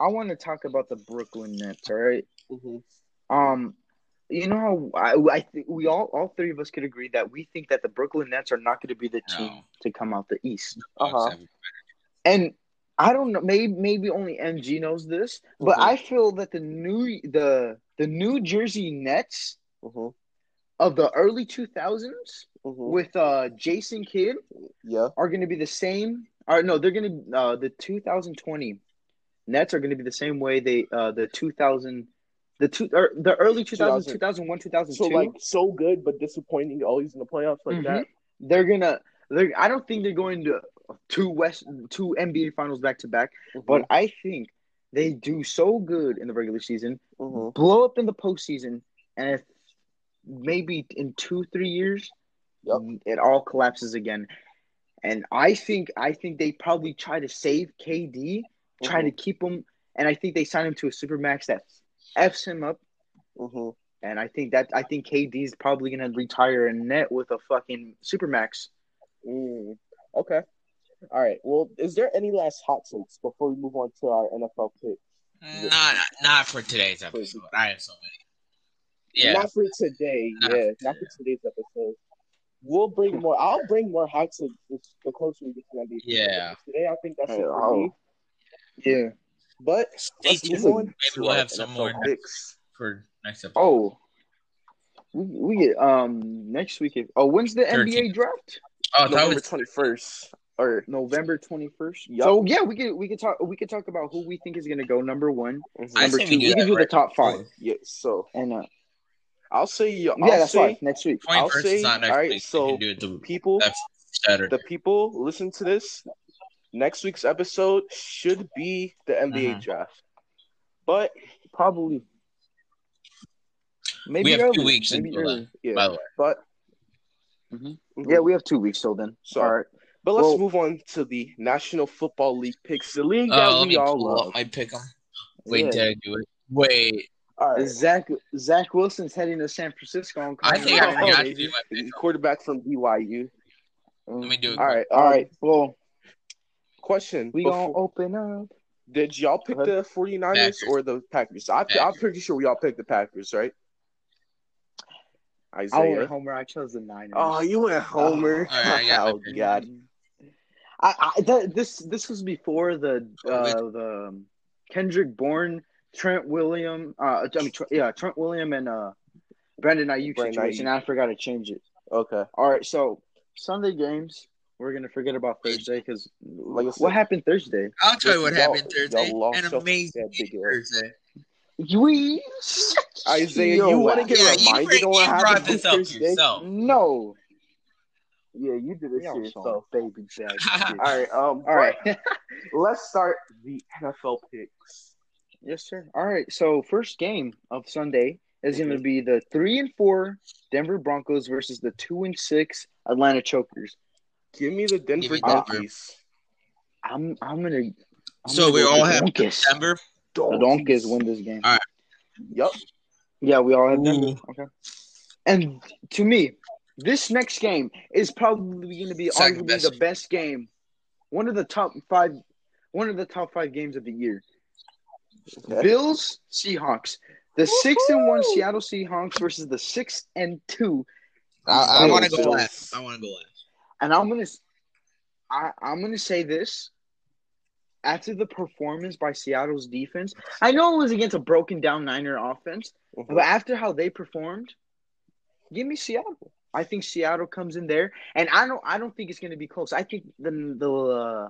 I want to talk about the Brooklyn Nets. All right. hmm Um, you know I, I think we all all three of us could agree that we think that the Brooklyn Nets are not going to be the team to come out the East. Uh-huh. And I don't know, maybe maybe only MG knows this, but Mhm. I feel that the new the the New Jersey Nets hmm of the early 2000s hmm with uh Jason Kidd Yeah. are going to be the same. Or no, they're going to uh the 2020 Nets are going to be the same way they uh the 2000 the two or the early 2000 2000. 2001 2002 So like so good but disappointing always in the playoffs like Mhm. that. they're gonna they're I don't think they're going to two West two NBA finals back to back, but I think they do so good in the regular season, Mhm. blow up in the postseason, and if maybe in two three years, Yep. it all collapses again. And I think I think they probably try to save KD, try to keep him, and I think they sign him to a super max that f's him up. hmm And I think that I think KD is probably gonna retire in net with a fucking supermax. Mm. Okay. All right. Well, is there any last hot takes before we move on to our NFL pick? Not, not for today's episode. I have so many. Yeah. Not for today. Not yeah, for not for today's episode. We'll bring more. I'll bring more hot takes the- the closer we get to that. Yeah. Today, I think that's it for oh. me. Yeah. But Stay let's move tuned. on Maybe we'll our have some NFL more picks. for next episode. Oh, we, we get um next week. If, oh, when's the 13th. NBA draft? Oh, that November was twenty first. Or November twenty first. Yup. So yeah, we could we could talk we could talk about who we think is gonna go number one, Mhm. I number two. we We, can that do the top before. five, yeah. So and uh, I'll say. I'll yeah, that's say, fine. Next week. I'll 21st say- is not next alright, week. so do it the people. that's Saturday. the people listen to this. Next week's episode should be the NBA Mhm. draft, but Probably. Maybe we have early. two weeks Maybe until early. then, yeah. by the way. But Mhm. Mhm. Yeah, we have two weeks till then. So- All right. But let's Well- move on to the National Football League picks, the league that Oh, let we me all pull love. up my pick 'em. Wait, Yeah. did I do it? Wait, All right. Zach Zach Wilson's heading to San Francisco. I'm I think I right forgot to do my pick 'em. quarterback from BYU. Let me do it. All right. All um. Well, Question. we before- gonna open up. Did y'all pick the 49ers Packers. or the Packers? I, I'm pretty sure we all picked the Packers, right? I went Isaiah. Homer. I chose the Niners. Oh, you went Homer. All right, I got oh. God. I, I that, this this was before the uh, the um, Kendrick Bourne, Trent William, uh, I mean, Tr- yeah, Trent William and uh, Brandon Aiyuk Brandon situation. I forgot to change it. Okay. All right, so Sunday games. We're gonna forget about Thursday because Like what happened Thursday? I'll tell you what Y'all- happened Thursday. y'all lost An amazing big game Thursday. We Isaiah, Yo, you want to wow. get Yeah, you, reminded bring, on what you brought happened this up Thursday? yourself. no. Yeah, you did this Yeah, yourself. baby All right. Um. All right. Let's start the NFL picks. yes, sir. All right. So first game of Sunday is going to be the three and four Denver Broncos versus the two and six Atlanta Chokers. Give me the Denver me Denver. Donkeys. I'm I'm gonna. I'm So gonna we all have Donkeys. Denver. The Donkeys win this game. All right. Yep. Yeah, we all have Denver. Ooh. Okay. And to me, this next game is probably going to be Second arguably best. the best game, one of the top five, one of the top five games of the year. Okay. Bills Seahawks, the six and one Seattle Seahawks versus the six and two, I, I want to go Bills. last. I want to go last. And I'm gonna, I, I'm gonna say this. After the performance by Seattle's defense, I know it was against a broken down Niner offense, Mhm. But after how they performed, give me Seattle. I think Seattle comes in there, and I don't. I don't think it's going to be close. I think the the uh,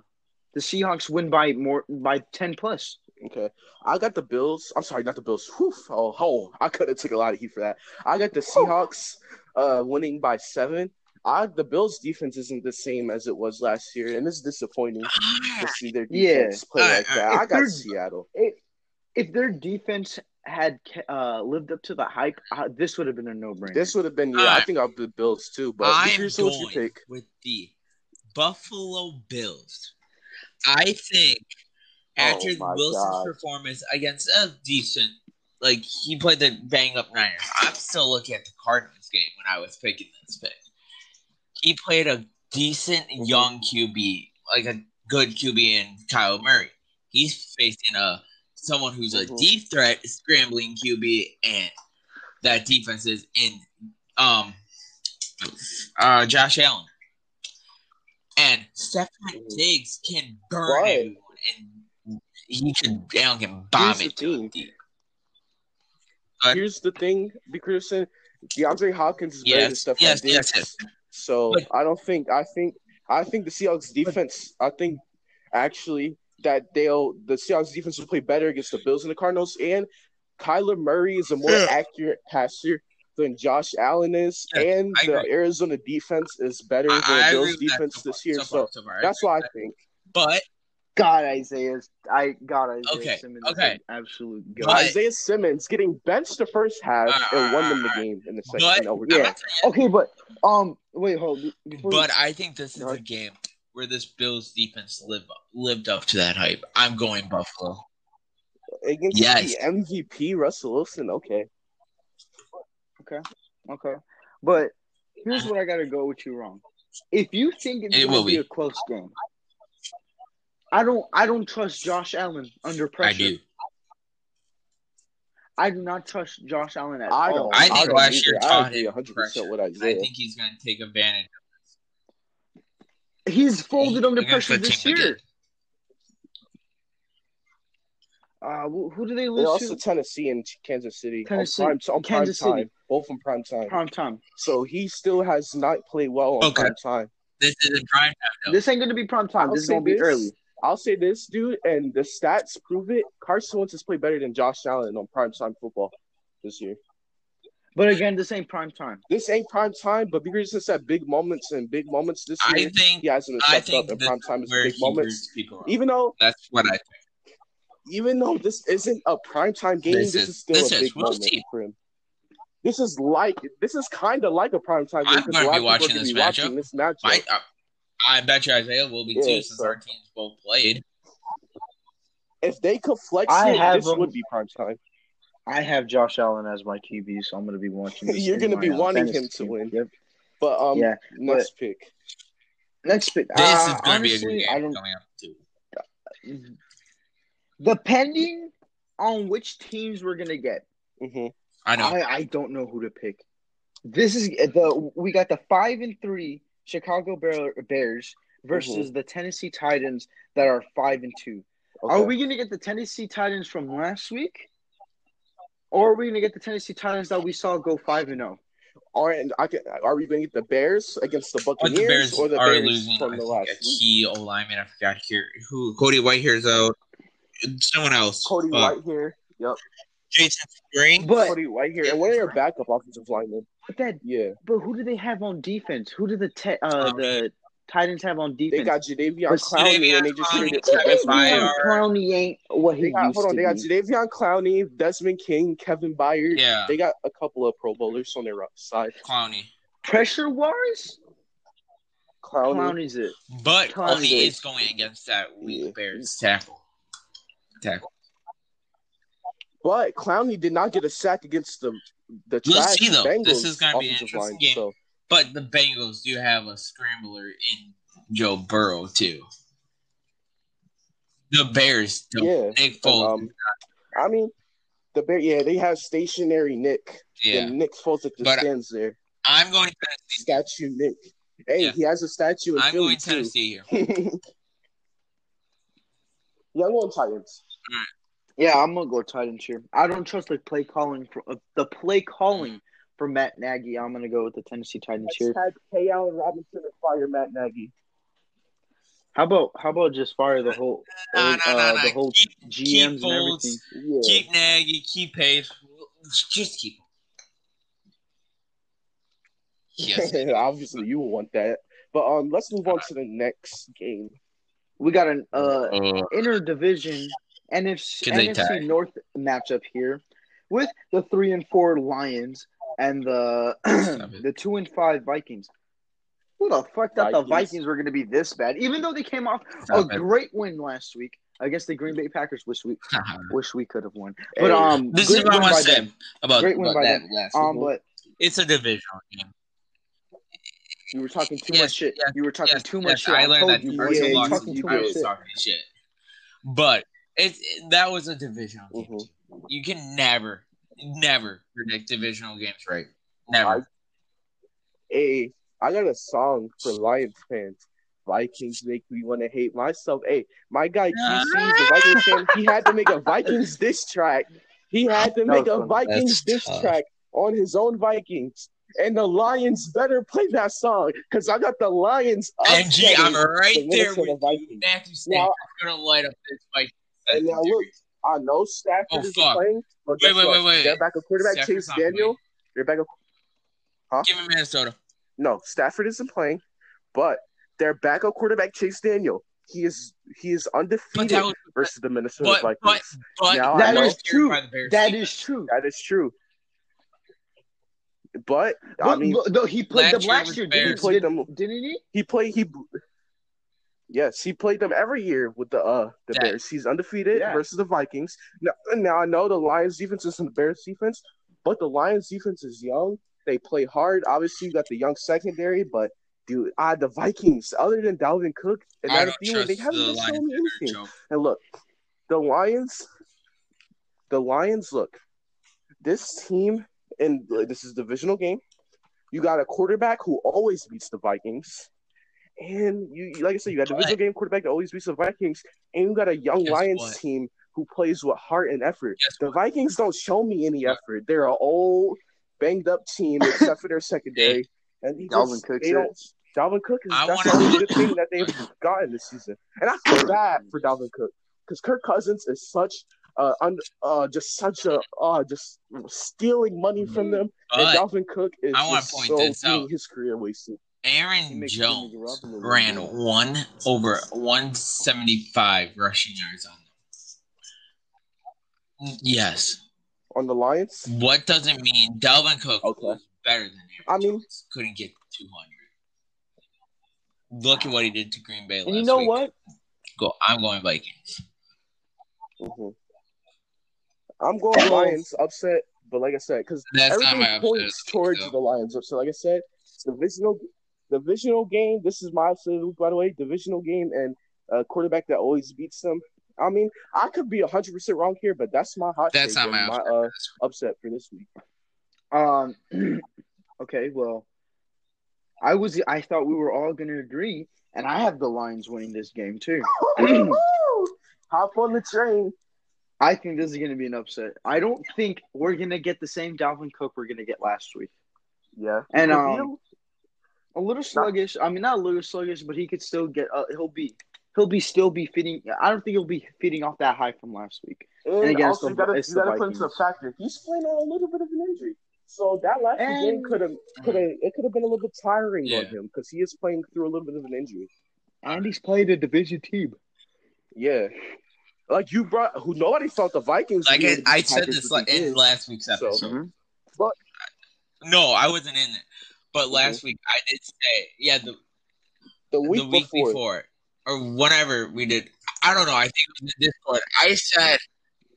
the Seahawks win by more by ten plus. Okay. I got the Bills. I'm sorry, not the Bills. Whew. Oh, oh, I could have took a lot of heat for that. I got the Seahawks uh, winning by seven. I the Bills defense isn't the same as it was last year, and it's disappointing to see their Yeah. defense play All right, like that. I got Seattle. If, if their defense had uh, lived up to the hype, uh, this would have been a no brainer. This would have been yeah. I think I'll the Bills too. But I'm here's what's your going pick. with the Buffalo Bills. I think after Oh Wilson's God. performance against a decent, like he played the bang up Niners. I'm still looking at the Cardinals game when I was picking this pick. He played a decent Mm-hmm. young QB, like a good QB in Kyle Murray. He's facing a someone who's a Mhm. deep threat, scrambling QB, and that defense is in um uh Josh Allen. And Stephon Mhm. Diggs can burn Right. everyone and he can Allen can bomb Here's the it to deep. But- Here's the thing, B. Christian. DeAndre Hopkins is better than Yes, Stephon yes, Diggs. yes, yes. So But- I don't think I think I think the Seahawks defense. I think actually that they'll the Seahawks defense will play better against the Bills and the Cardinals. And Kyler Murray is a more Yeah. accurate passer than Josh Allen is, Yeah, and I the agree. Arizona defense is better than I, I the Bills defense so far, this year. so So, far, so far. I that's agree why I with that. think. But God, Isaiah, I God Isaiah Okay, Simmons. okay. absolute But- Isaiah Simmons getting benched the first half Uh, and won them the game in the second. but Yeah. Okay, but um, wait, hold. But I think this is a game where this Bills defense lived lived up to that hype. I'm going Buffalo. Against Yes. the MVP Russell Wilson. Okay. Okay. Okay, but here's what I gotta go with you wrong. If you think it's It gonna will be be. a close game, I don't I don't trust Josh Allen under pressure. I do. I do not trust Josh Allen at I all. don't. I think don't last year either. I taught agree him 100% pressure. with I Isaiah. think he's going to take advantage. Of this. He's folded under Against pressure this year. again. Uh, who who do they They lose also to? Tennessee and Kansas City Tennessee- on prime, on Kansas prime City. time, both on prime time. Prime time. So he still has not played well on Okay. prime time. This isn't prime time. Though. This ain't gonna be prime time. I'll This is gonna be early. I'll say this, dude, and the stats prove it. Carson Wentz has played better than Josh Allen on prime time football this year. But again, this ain't prime time. This ain't prime time, but because it's at big moments and big moments this I year, think. he hasn't I stepped up think in this prime time is is where big moments. people. Even though That's what I. even though this isn't a prime time game, This this, is- is, still this a is- big we'll moment see. for him. This is like this is kind of like a primetime game I'm because gonna be watching this be watching matchup. this matchup. My, uh, I bet you Isaiah will be Yeah, too, since so- our teams both played. If they could flex I it, have this them. would be prime time. I have Josh Allen as my QB, so I'm going to be watching. this You're gonna be uh, wanting him to win. Yep. But um, Yeah, next pick. Next pick. This uh, is going to be a honestly, good I game don't. coming up too. Depending on which teams we're gonna get, hmm I know. I, I don't know who to pick. This is the we got the five and three Chicago Bears versus the Tennessee Titans that are five and two. Okay. Are we gonna get the Tennessee Titans from last week, or are we gonna get the Tennessee Titans that we saw go five and oh? zero? Are and I can, are we going to get the Bears against the But Buccaneers the Bears or the are Bears losing from I the last a week? key O lineman. I forgot here who Cody Whitehair's out. Someone else. Cody Uh, Whitehair. Yep. Jason Green. But Cody Whitehair. And what are your backup offensive linemen? But that Yeah. but who do they have on defense? Who do the te- uh, the Titans have on defense? They got Jadeveon But Clowney and they just traded Clowney, for Desmond Byard. Clowney ain't what he They got, used hold on, to they got be. Jadeveon Clowney, Desmond King, Kevin Byard. Yeah, They got a couple of Pro Bowlers on their side. Clowney. Pressure wise, Clowney. Clowney's it. But Clowney Clowney is- is going against that weak Yeah. Bears tackle. Tackle. But Clowney did not get a sack against the the We'll trash see, though. Bengals This is gonna be an interesting line. game. So But the Bengals do have a scrambler in Joe Burrow too. The Bears don't. yeah, Nick Foles. um, I mean, the Bear. Yeah, they have stationary Nick. yeah, And Nick Foles that just stands there. I'm going Tennessee. Statue Nick. Hey, Yeah. he has a statue in I'm Philly going too. Tennessee here. yeah, I'm going Titans. Yeah, I'm gonna go tight Titans here. I don't trust the play calling for uh, the play calling for Matt Nagy. I'm gonna go with the Tennessee Titans here. Hashtag pay Allen Robinson and fire Matt Nagy. How about how about just fire the whole No, uh, no, no, no. the whole Keep- GMs keep and Foles. everything? Yeah. Keep Nagy, keep Pace. Just keep. Yes. Obviously, you want that. But um, let's move on to the next game. We got an uh Uh, interdivision NFC, Can they NFC? North matchup here with the three and four Lions and the the two and five Vikings. Who the fuck thought the Vikings. Vikings were going to be this bad? Even though they came off Stop a it. great win last week against the Green Bay Packers, wish we wish we could have won. But um, this is what I win want to say about, Great win about by that them. last Um, week. but It's a divisional game. you were talking too Yes, much shit. yes, you were talking Yes, too yes, much shit. I I learned told that you, the bro. first Yeah, You you- loss talking too much shit. shit. But it's it, that was a divisional game. Mhm. You can never, never predict divisional games right. Never. Hey, I got a song for Lions fans. Vikings make me want to hate myself. Hey, my guy QC, the Vikings fan, he had to make a Vikings diss track. He had to make a. Vikings diss track on his own Vikings. And the Lions better play that song because I got the Lions MG, I'm right there with Vikings. you. Matthew Stafford's gonna light up this fight. And now look, I know Stafford Oh, isn't fuck. playing, but Wait, guess wait, what? wait, wait. Their backup quarterback Stafford's Chase not Daniel. Their backup Huh? Give me Minnesota. No, Stafford isn't playing, but their backup quarterback Chase Daniel, he is he is undefeated was, versus the Minnesota but, Vikings. but, but Now I That know- is true. By the Bears That defense. is true. that is true. But I mean, but- no, he played them last year last was year. Bears. Didn't, He played them- didn't he? he played he. Yes, he played them every year with the uh the Yeah. Bears. He's undefeated Yeah. versus the Vikings. Now, now I know the Lions defense is the Bears defense, but the Lions defense is young. They play hard. Obviously, you got the young secondary, but dude, ah, the Vikings. Other than Dalvin Cook and Adam Thielen, they haven't the me anything. Joe. And look, the Lions, the Lions, look, this team, and this is a divisional game. You got a quarterback who always beats the Vikings. And you, like I said, you got a divisional game quarterback that always beats the Vikings. And you got a young Guess Lions what? team who plays with heart and effort. Guess The what? Vikings don't show me any effort. They're an old, banged up team, except for their secondary. And he Dalvin just, Cook's they don't. Dalvin Cook is I that's wanna- the only good thing that they've gotten this season, and I feel bad for Dalvin Cook because Kirk Cousins is such uh, un, uh just such a uh just stealing money from them, and Dalvin Cook is I wanna just point so this out. his career wasted. Aaron Jones Jimmy Garoppolo look ran one over 175 rushing yards on them. Yes. On the Lions, What does it mean? Dalvin Cook Okay. was better than Aaron I mean- Jones. Couldn't get 200. look at what he did to Green Bay. And you know week. what? Go. I'm going Vikings. Mhm. I'm going Lions upset, but like I said, because everything points towards though. the Lions upset. Like I said, divisional divisional game. This is my upset of the week, by the way. Divisional game and a quarterback that always beats them. I mean, I could be hundred percent wrong here, but that's my hot That's not my my upset. uh, for this week. upset for this week. Um. okay. Well, I was. I thought we were all going to agree, and I have the Lions winning this game too. Hop on the train. I think this is going to be an upset. I don't think we're going to get the same Dalvin Cook we're going to get last week. Yeah, And, um, beat 'em. A little sluggish. I mean, not a little sluggish, but he could still get. Uh, he'll be. He'll be still be feeding. I don't think he'll be feeding off that high from last week. And, again, also, the- you gotta, it's you gotta put into a Vikings. factor. He's playing on a little bit of an injury, so that last And- game could have, could have, it could have been a little bit tiring on him because he is playing through a little bit of an injury. And he's played a division team. Yeah, like you brought, who nobody thought the Vikings. Like would I, I said this like in last week's So- episode. Mhm. No, I wasn't in it. But last week I did say, yeah, the the week, the week before. before. or whatever we did. I don't know. I think it was in Discord. I said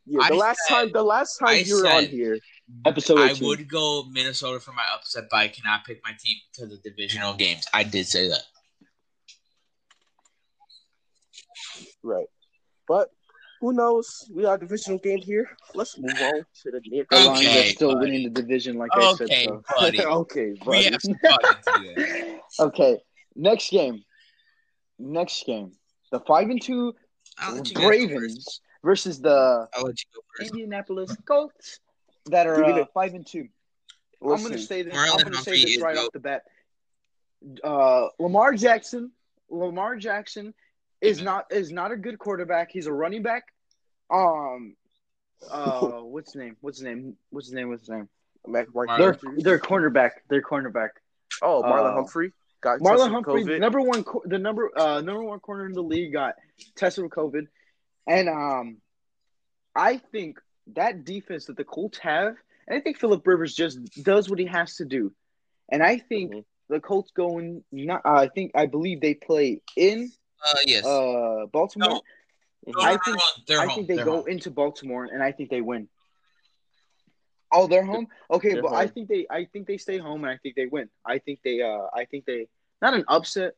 Yeah, the I last said- time, the last time I you were on here, Episode I 18. would go Minnesota for my upset, but I cannot pick my team to the divisional games. I did say that. right? But who knows? We got a divisional game here. Let's move on to the near. The Lions Okay, still buddy. winning the division, like I said. Okay, So. buddy. okay, We buddy. have some talking to do. okay, next game. Next game. The five and two I'll let you guys go Ravens versus the I'll let you go first. Indianapolis Colts that are uh, five and two. I'm gonna say this. Marlon I'm gonna say this is right dope. off the bat. Uh, Lamar Jackson. Lamar Jackson is not is not a good quarterback. He's a running back. Um, uh, what's his name? What's his name? What's his name? What's his name? Mac- Mark Marlon Their Humphrey. their cornerback. Their cornerback. Oh, Marlon uh, Humphrey got Marlon tested Humphrey, COVID. number one, the number uh number one corner in the league, got tested with COVID, and um, I think that defense that the Colts have, and I think Philip Rivers just does what he has to do, and I think Mhm. the Colts going. Not, uh, I think I believe they play in Uh, yes. uh Baltimore. No. No, I no, no, think- they're I home. think they They're go home. into Baltimore, and I think they win. Oh, they're home. Okay, They're but I think they, I think they stay home, and I think they win. I think they, uh, I think they, not an upset,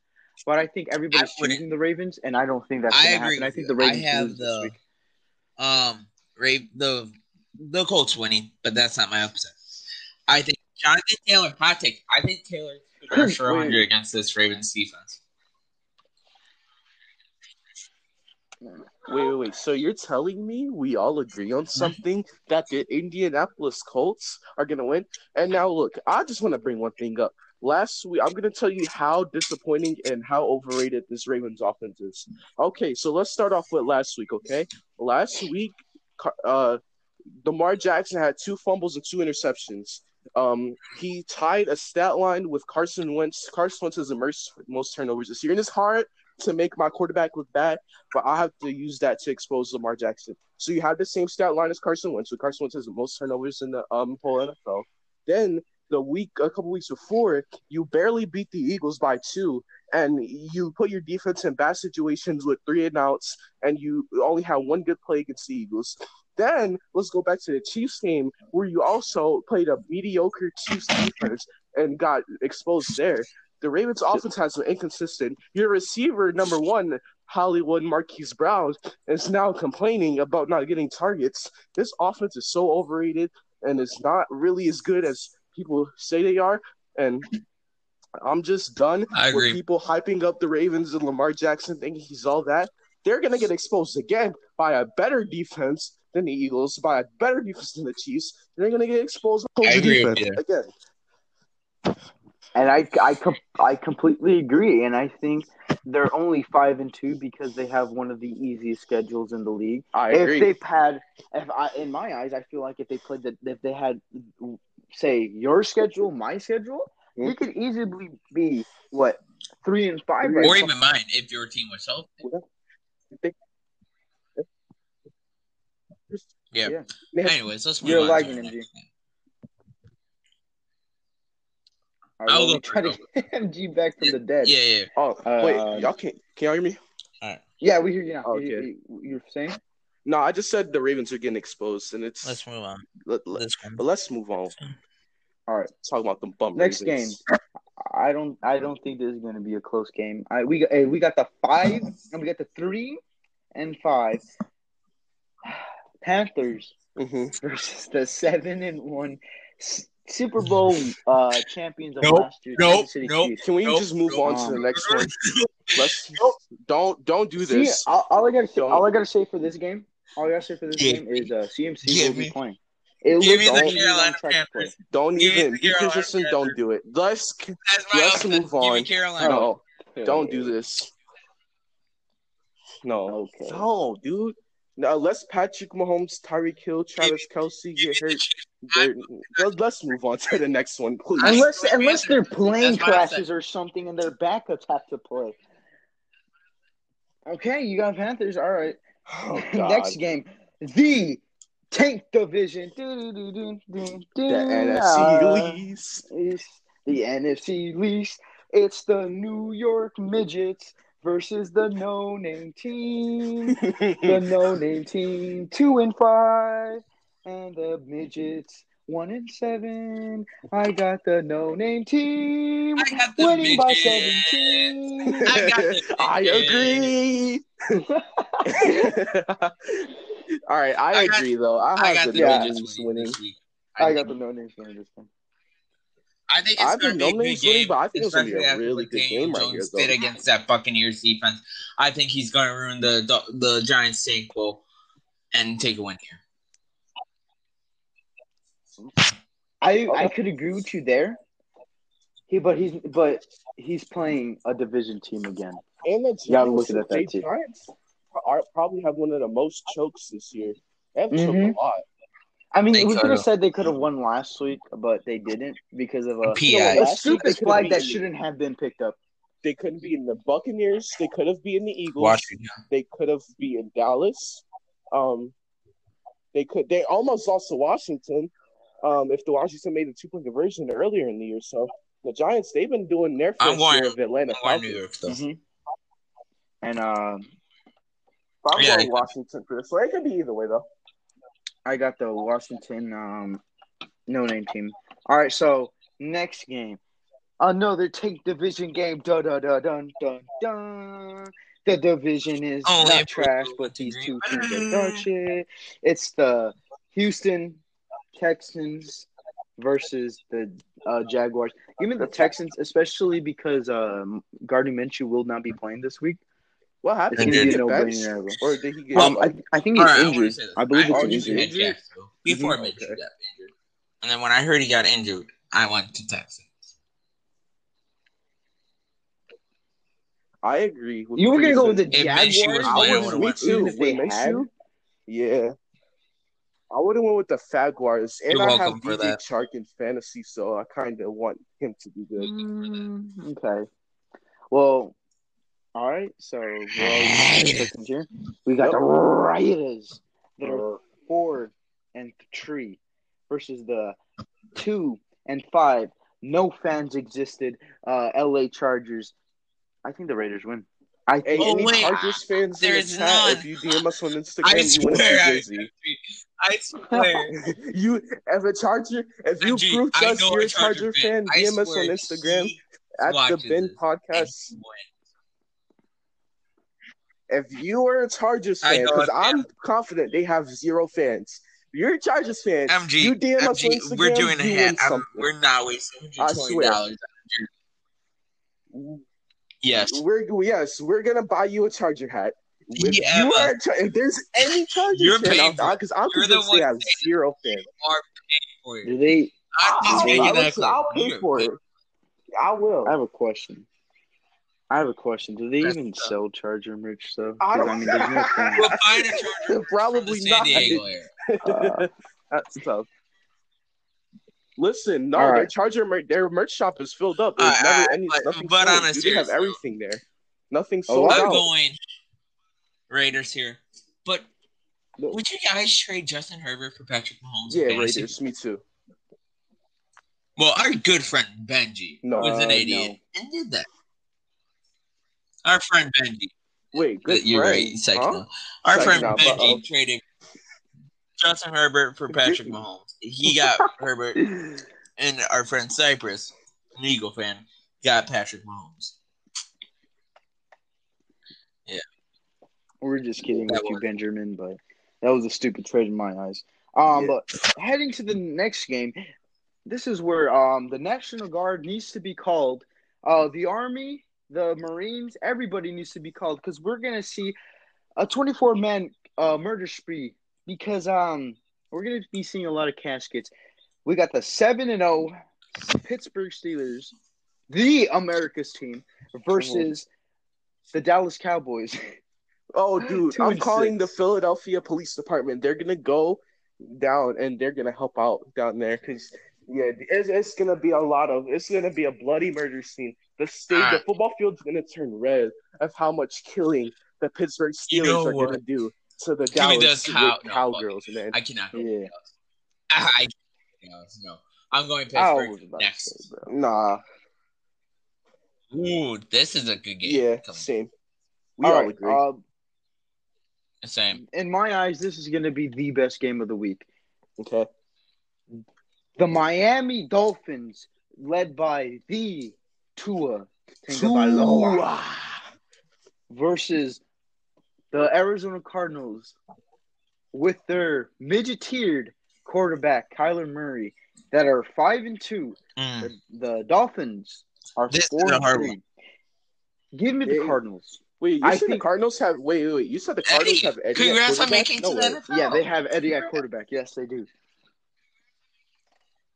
but I think everybody's wouldn't- choosing the Ravens, and I don't think that's I going to agree. happen. I think you. the Ravens I have lose this the week. um Ra- the the Colts winning, but that's not my upset. I think Jonathan Taylor, hot take. I think Taylor could rush for Wait. 100 against this Ravens defense. Wait, wait, wait. So you're telling me we all agree on something that the Indianapolis Colts are gonna win? And now look, I just want to bring one thing up. Last week, I'm gonna tell you how disappointing and how overrated this Ravens offense is. Okay, so let's start off with last week. Okay, last week, uh, Lamar Jackson had two fumbles and two interceptions. Um, he tied a stat line with Carson Wentz. Carson Wentz has the most, most turnovers this year, and it's hard to make my quarterback look bad but I have to use that to expose Lamar Jackson. So you have the same stat line as Carson Wentz. So Carson Wentz has the most turnovers in the um whole NFL. Then the week, a couple weeks before, you barely beat the Eagles by two, and you put your defense in bad situations with three and outs, and you only had one good play against the Eagles. Then let's go back to the Chiefs game where you also played a mediocre Chiefs defense and got exposed there. The Ravens offense has been inconsistent. Your receiver, number one, Hollywood Marquise Brown is now complaining about not getting targets. This offense is so overrated and it's not really as good as people say they are. And I'm just done I with people hyping up the Ravens and Lamar Jackson thinking he's all that. They're gonna get exposed again by a better defense than the Eagles, by a better defense than the Chiefs. They're gonna get exposed by the defense again. And I, I, com- I completely agree. And I think they're only five and two because they have one of the easiest schedules in the league. I if agree. they've had, if I, in my eyes, I feel like if they played that, if they had, say, your schedule, my schedule, Hmm? you could easily be what three and five right Or now. even mine if your team was healthy. Yeah. Yeah. Anyways, let's move You're on. to lagging, the MG. next game. All I'll well, go try to get MG back from the dead. Yeah, yeah. Oh Uh, wait, y'all can't can y'all hear me? Yeah, we hear you now. Okay. You, you, are saying? No, I just said the Ravens are getting exposed, and it's Let's move on. let, let, This one. but let's move on. All right. Talk about the bum Next Ravens. game. I don't. I don't think this is going to be a close game. I we got. Hey, we got the five, and we got the three and five. Panthers hmm versus the seven and one S- Super Bowl uh, champions of Nope, last year. nope, Kansas City nope. Chiefs. Can we Nope, just move nope. on to the next one? Let's don't don't do See, this. all, all I gotta say, Don't. all I gotta say for this game, all I gotta say for this Give game is uh, CMC give will be playing. It give me the like he's on Carolina track to play. Panthers. Don't Give me even the be consistent. Don't Panthers. do it. Let's Let's option. move Give me on. Carolina. no, don't do this. No, Okay. no, dude. No, unless Patrick Mahomes, Tyreek Hill, Travis Kelce get hurt, they're- let- let's move on to the next one, please. Unless unless their plane That's crashes or something and their backups have to play. Okay, you got Panthers. All right. Oh, Next game, the Tank Division. The the NFC least. Uh, it's the NFC least. It's the New York Midgets versus the no name team. The no name team, two and five, and the midgets, one and seven. I got the no name team I got the winning by midgets. seventeen. I got the I agree. All right, I, I got- agree though. I I have got the the Yeah. midgets Midgets winning winning. this week. I got the no name winning this one. I think I it's have going to be a good game, but I think it's gonna be a really good Daniel game right Jones here, though. did against that Buccaneers defense. I think he's going to ruin the the Giants' tank bowl and take a win here. I I could agree with you there. He, but he's but he's playing a division team again. And the You gotta Giants, look at that they too. Giants are probably have one of the most chokes this year. They have choked Mhm. a lot. I mean, They we could have said they could have won last week, but they didn't because of a, PI. a stupid flag that shouldn't have been picked up. They couldn't be in the Buccaneers. They could have been the Eagles. Washington. They could have been in Dallas. Um, they could. They almost lost to Washington. Um, if the Washington made a two point conversion earlier in the year, so the Giants they've been doing their fair I'm share of Atlanta I'm going New York though. Mhm. And um, But I'm Yeah, going Washington for this. So it could be either way though. I got the Washington um no name team. All right, so next game, another take division game. Dun dun dun dun dun dun. The division is Only not trash, but these two teams are dog shit. It's the Houston Texans versus the uh, Jaguars. Give me the Texans, especially because um, Gardner Minshew will not be playing this week. What happened? going Did to he get no benched? brainer. Or did he get? Um, I, I think he's right, injured. say this. I believe I it's heard he's he had injured? Jacksonville before Mhm. Mitchell Okay. got injured, and then when I heard he got injured, I went to Texas. I agree. With You were gonna go with the If Jaguars. I playing, would would've me went too. Even if they With had- Minshew, yeah. I would have went with the Jaguars, and You're I have welcome for DJ that. Chark in fantasy, so I kind of want him to be good. Mm, okay. Well, all right. So we're here. We got Yep. the Raiders that are four and three versus the two and five. No fans existed. Uh, L.A. Chargers. I think the Raiders win. I Hey, think. Oh, wait, Chargers fans in the chat, none. if you DM us on I Instagram, you win a swear, I, jersey. I swear. you, as a Charger, if you MG, prove to I us you're a a Charger fan, I DM us on Instagram at the Ben this Podcast. And If you are a Chargers fan, because I'm confident they have zero fans. If you're a Chargers fan, MG, you DM us on Instagram, we're doing a you hat. win I'm- something. We're not wasting I twenty swear. dollars. Yes. We're yes, we're gonna buy you a Charger hat. If Yeah, you are, a if there's any Chargers You're fan out there, because I'm You're the convinced they have zero fans. Are paying for it. Do they? I'm I'll, I'll, that listen, clear. I'll pay for it. I will. I have a question. I have a question. Do they That's even tough. sell Charger merch though? I 'Cause, don't- I mean, there's no. We'll find a Charger from Probably the San not. Diego area. Uh, That's tough. Listen, no, All their. Charger mer- their merch shop is filled up. There's Uh, never uh, any but- nothing. but sold. on a Dude, they have serious note- everything there. Nothing Oh, sold. I'm out. going Raiders here. But No. would you guys trade Justin Herbert for Patrick Mahomes? Yeah, fantasy? Raiders. Me too. Well, our good friend Benji No, was an uh, idiot and did that. Our friend Benji. Wait, good You're friend. right, Second, Huh? Our Psych friend now, Benji uh-oh. traded Justin Herbert for Patrick Mahomes. He got Herbert, and our friend Cypress, an Eagle fan, got Patrick Mahomes. Yeah, we're just kidding That with you. Benjamin, but that was a stupid trade in my eyes. Um, Yeah. but heading to the next game, this is where um the National Guard needs to be called. Uh, the Army, the Marines, everybody needs to be called because we're gonna see a 24 man uh murder spree because um we're gonna be seeing a lot of caskets. We got the seven and zero Pittsburgh Steelers, the America's team, versus the Dallas Cowboys. Oh, dude, I'm calling the. Philadelphia Police Department. They're gonna go down and they're gonna help out down there because yeah, it's, it's gonna be a lot of it's gonna be a bloody murder scene. The state, the football field's gonna turn red of how much killing the Pittsburgh Steelers You know are what? gonna do to the Give Dallas cow- Cow- no, Cowgirls, man. I cannot. go Yeah. I, no, no. I'm going Pittsburgh was about to next. say. Nah, Ooh, this is a good game. yeah, Come same. We all, All right. agree. Uh, Same. in my eyes, this is going to be the best game of the week. okay. The Miami Dolphins, led by the Tua Tagovailoa, Tua. versus the Arizona Cardinals with their midget-tiered quarterback Kyler Murray, that are five and two. Mm. The, the Dolphins are This four and hard three. Give me the Yeah. Cardinals. Wait, you I said the Cardinals have wait, wait, wait. You said the Cardinals Eddie, have Eddie. at congrats on making no to the NFL. Yeah, they have Eddie at quarterback. Yes, they do.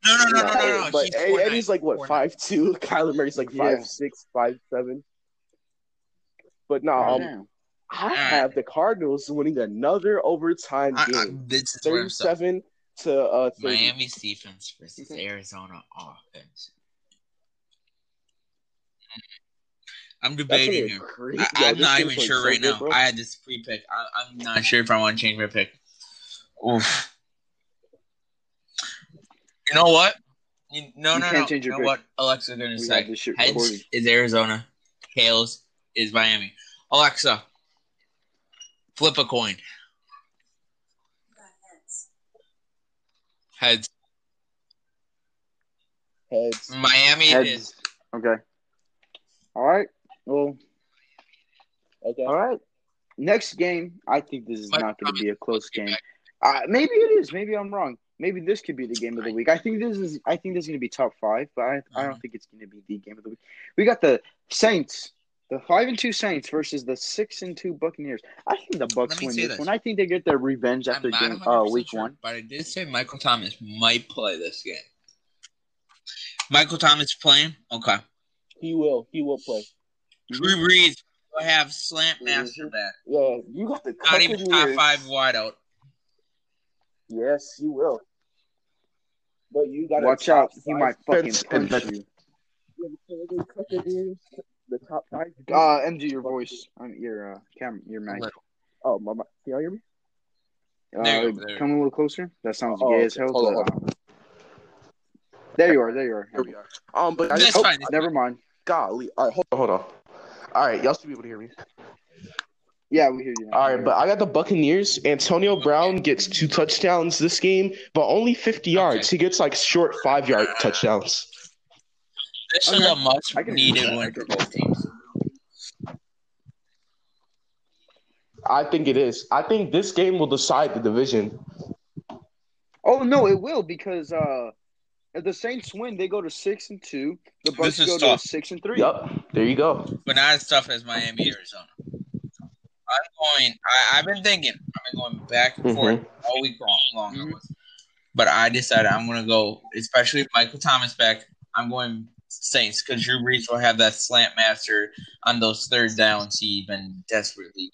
No, no, no, no, no, no. But He's Eddie- Eddie's like what five two. Kyler Murray's like Yeah. five six, five seven. But no, I um, know. I have the Cardinals winning another overtime I, I, game, this is where I'm thirty-seven to uh 30. Miami's defense versus Arizona offense. I'm debating be here. great. I, Yo, I'm not even sure so right good, now. bro. I had this pre pick. I'm not sure if I want to change my pick. Oof. You know what? You, no, You no, can't no. change You know pick. what? Alexa's going to We say. have this shit Heads recorded. is Arizona. Tails is Miami. Alexa, flip a coin. Heads. Heads. Miami it is. Heads. Okay. All right. Well, Okay. all right. Next game, I think this is Mike not going to be a close game. Uh, maybe it is. Maybe I'm wrong. Maybe this could be the game of the week. I think this is. I think this is going to be top five, but I, I don't think it's going to be the game of the week. We got the Saints, the five and two Saints versus the six and two Buccaneers. I think the Bucks Let win this this. one. I think they get their revenge after I'm game uh, week sure, one. But I did say Michael Thomas might play this game. Michael Thomas playing? Okay. He will. He will play. Drew Brees will have slant master back. Yeah, you got the Not even top five wide out. Yes, he will. But you got to Watch out, he might fucking punch you. you. The top five. Uh, MG, your voice on your uh, camera, your mic. oh, my, my, can y'all hear me? Uh, There there come a little closer. That sounds Oh, gay as hell. Hold on, but, hold uh, there you are. There you are. Here we are. Um, but I just, oh, fine. Never mind. golly. All right, hold on, hold on. All right, y'all should be able to hear me. Yeah, we hear you. All right, but I got the Buccaneers. Antonio Brown gets two touchdowns this game, but only 50 yards. He gets like short five yard touchdowns. This Okay. is a much I can agree with needed that. win for both teams. I think it is. I think this game will decide the division. Oh no, it will because uh, if the Saints win, they go to six and two. The Bucks go tough. to six and three. Yup, there you go. But not as tough as Miami, Arizona. I'm going. I, I've been thinking. I've been going back and forth all week long. long I Mhm. was. But I decided I'm going to go, especially with Michael Thomas back. I'm going Saints because Drew Brees will have that slant master on those third downs he's been desperately.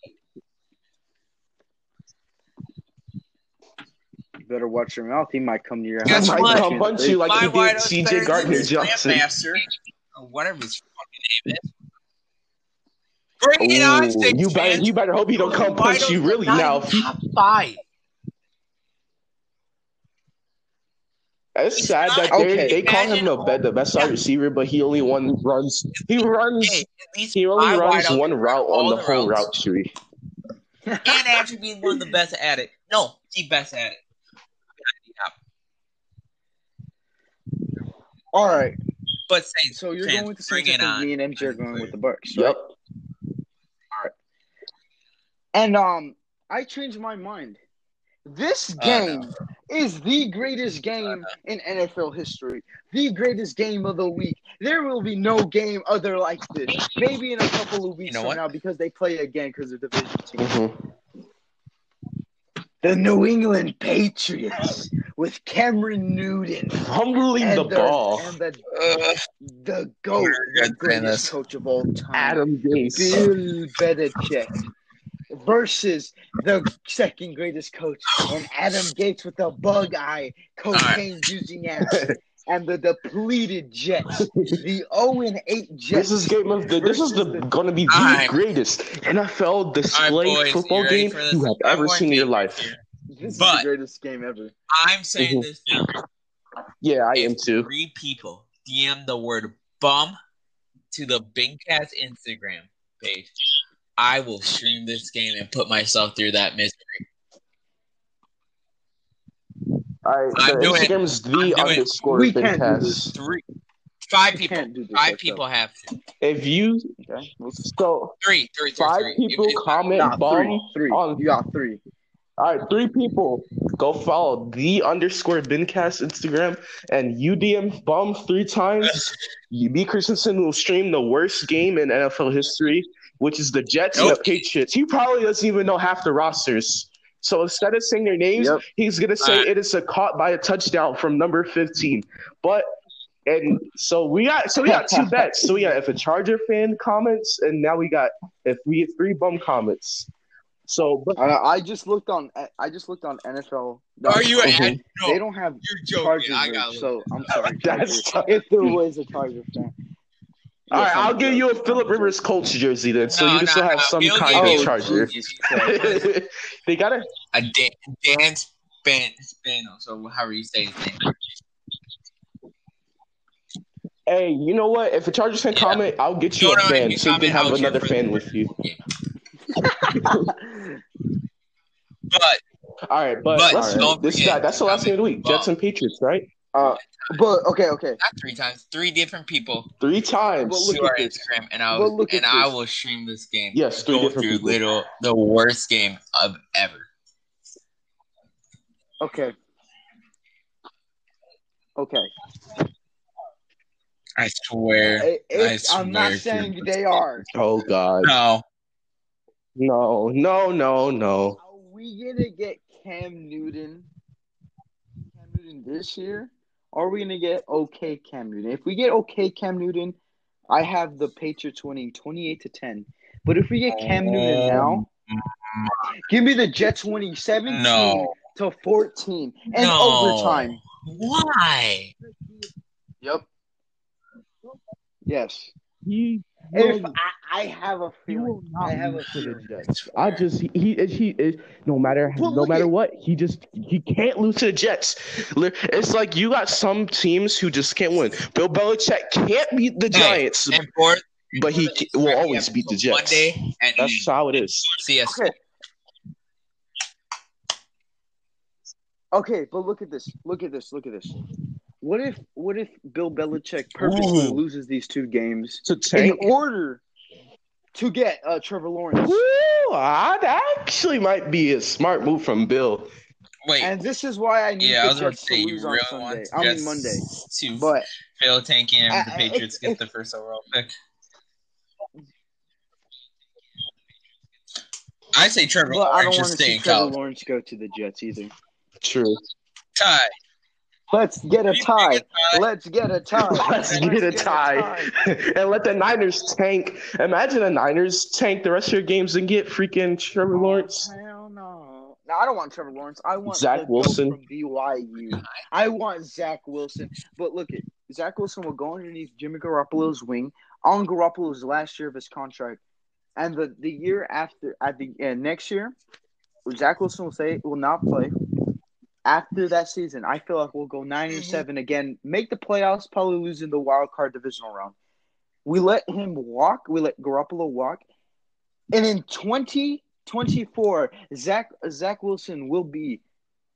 You better watch your mouth. He might come to your Guess house. I might what? come punch you like My he did CJ Gardner Johnson. Master, or whatever his fucking name is. Bring it on, Ooh, Saints you better fans. you better hope he don't come Wide punch you really now. even Top five. It's sad that they, Okay. they call him Imagine- the, be- the best wide Yeah. receiver, but he only one runs. He runs. Hey, He only runs one route on the whole routes, route tree. and actually being one of the best at it. No, the best at it. All right. But Saints, So you're fans, going with the bring Saints. it I think me and MJ are going with the Bucks. Right? Yep. And um, I changed my mind. This Uh, game is the greatest game in NFL history. The greatest game of the week. There will be no game other like this. Maybe in a couple of weeks know from what? now because they play again because of division team. hmm The New England Patriots with Cameron Newton Fumbling and the ball. and the Ugh, the goat, the greatest Dennis. coach of all time. Adam Gase. Bill Belichick versus the second greatest coach and Adam Gase with the bug eye, cocaine using ass, and the depleted Jets, the 0 and 8 Jets. This is game of the. This is the versus going to be the Alright. greatest NFL display Alright, boys, football you game you have I'm ever seen in your to- life. This is the greatest game ever. I'm saying Mhm. this now. Yeah, I If am too. Three people DM the word bum to the Bingcast Instagram page. I will stream this game and put myself through that misery. All right, I'm the doing it. Instagram I'm the doing underscore We can't do this. Three, five We people. can't do this Five ourselves. people have to. If you Okay. We'll so Three, three, three, five three. people If- comment Nah, bomb three. Three. on You got three. All right, three people go follow the underscore Bincast Instagram and UDM bum three times. You B Christensen will stream the worst game in NFL history, which is the Jets and the Patriots. He probably doesn't even know half the rosters. So instead of saying their names, Yep. he's gonna say Alright. it is a caught by a touchdown from number fifteen. But and so we got so we got two bets. So we got if a Charger fan comments, and now we got if we get three bum comments. So but Uh, I just looked on. I just looked on NFL. Are you Mhm. at? No, They don't have you're joking. Chargers, I merch, got so I'm sorry. That's Chargers. if there was a Charger fan. All right, I'll I'm give you a. Philip Rivers Colts jersey then, so No, you can no, still have no, some we'll kind of you- Charger. they gotta. a Dan, Dan Span, Spano. So however you say his name. Hey, you know what? If a Chargers fan Yeah. comment, I'll get you No, a no, fan you so you can have another fan with you. But All right, but, But let's, this forget, guy, that's the last game of the week. comment Jets and Patriots, right? Uh, but okay, okay. not three times, three different people Three times. Well, look to our at this. Instagram, and I will and at I will stream this game. Yes, three go different through people. little the worst game of ever. Okay. Okay. I swear. It- it's- I I'm not saying they are. oh God, No. no, no, no, no. Are we gonna get Cam Newton? Cam Newton this year? Or are we gonna get okay Cam Newton? If we get okay Cam Newton, I have the Patriots winning 28 to 10. But if we get Cam Newton um, now, give me the Jets winning 17 No. to 14 and No. overtime. Why? Yep. Yes. He, If I, I have a feeling, I have a lose to the feeling. I just he he, he is no matter Well, no matter at- what he just he can't lose to the Jets. It's like you got some teams who just can't win. Bill Belichick can't beat the Hey, Giants, And for but he ca- will always beat the Jets. Monday and That's how it is. CS. Okay. Okay, but look at this. Look at this. Look at this. What if what if Bill Belichick purposely Ooh. loses these two games To in order to get uh, Trevor Lawrence? Woo, ah, that actually might be a smart move from Bill. Wait. And this is why I need yeah, I the was about to Jets say to you lose really on Sunday. want I mean Monday. to But fail tanking and the I- I- Patriots if- get the first overall pick. I say Trevor but I don't Lawrence want to stay see in Trevor college. Lawrence go to the Jets either. True. Ty, Let's get a You tie. think a tie? Let's get a tie. Let's get a tie and let the Niners tank. Imagine the Niners tank the rest of your games and get freaking Trevor Lawrence. Hell no. No, I don't want Trevor Lawrence. I want Zach the goat Wilson. from BYU. I want Zach Wilson. But look at Zach Wilson will go underneath Jimmy Garoppolo's wing on Garoppolo's last year of his contract, and the, the year after at the uh, next year, Zach Wilson will say will not play. After that season, I feel like we'll go 9 and Mhm. seven again, make the playoffs, probably lose in the wild card divisional round. We let him walk. We let Garoppolo walk, and in 2024, Zach Zach Wilson will be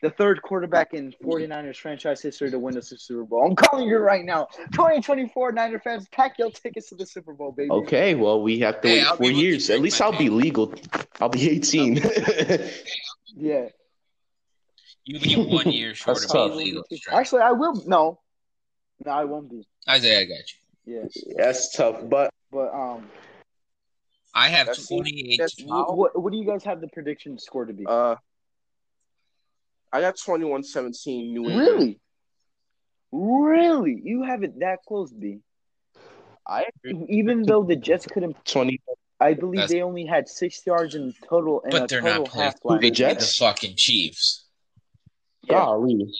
the third quarterback in 49ers franchise history to win us the Super Bowl. I'm calling you right now. 2024 Niner fans, pack your tickets to the Super Bowl, baby. Okay, well we have to Hey, wait I'll four years. At least I'll be legal. I'll be 18. Yeah. You be one year short of being legal. Actually, I will. No, no, I won't be. Isaiah, I got you. Yeah, That's tough, but but um, I have 28. what, what, what do you guys have the prediction score to be? uh, I got 21-17 New England. really, really, you have it that close, B. I agree. Even though the Jets couldn't, 20. I believe That's- they only had six yards in total in a But they're not playing half line. The the fucking Chiefs. Yeah. Golly.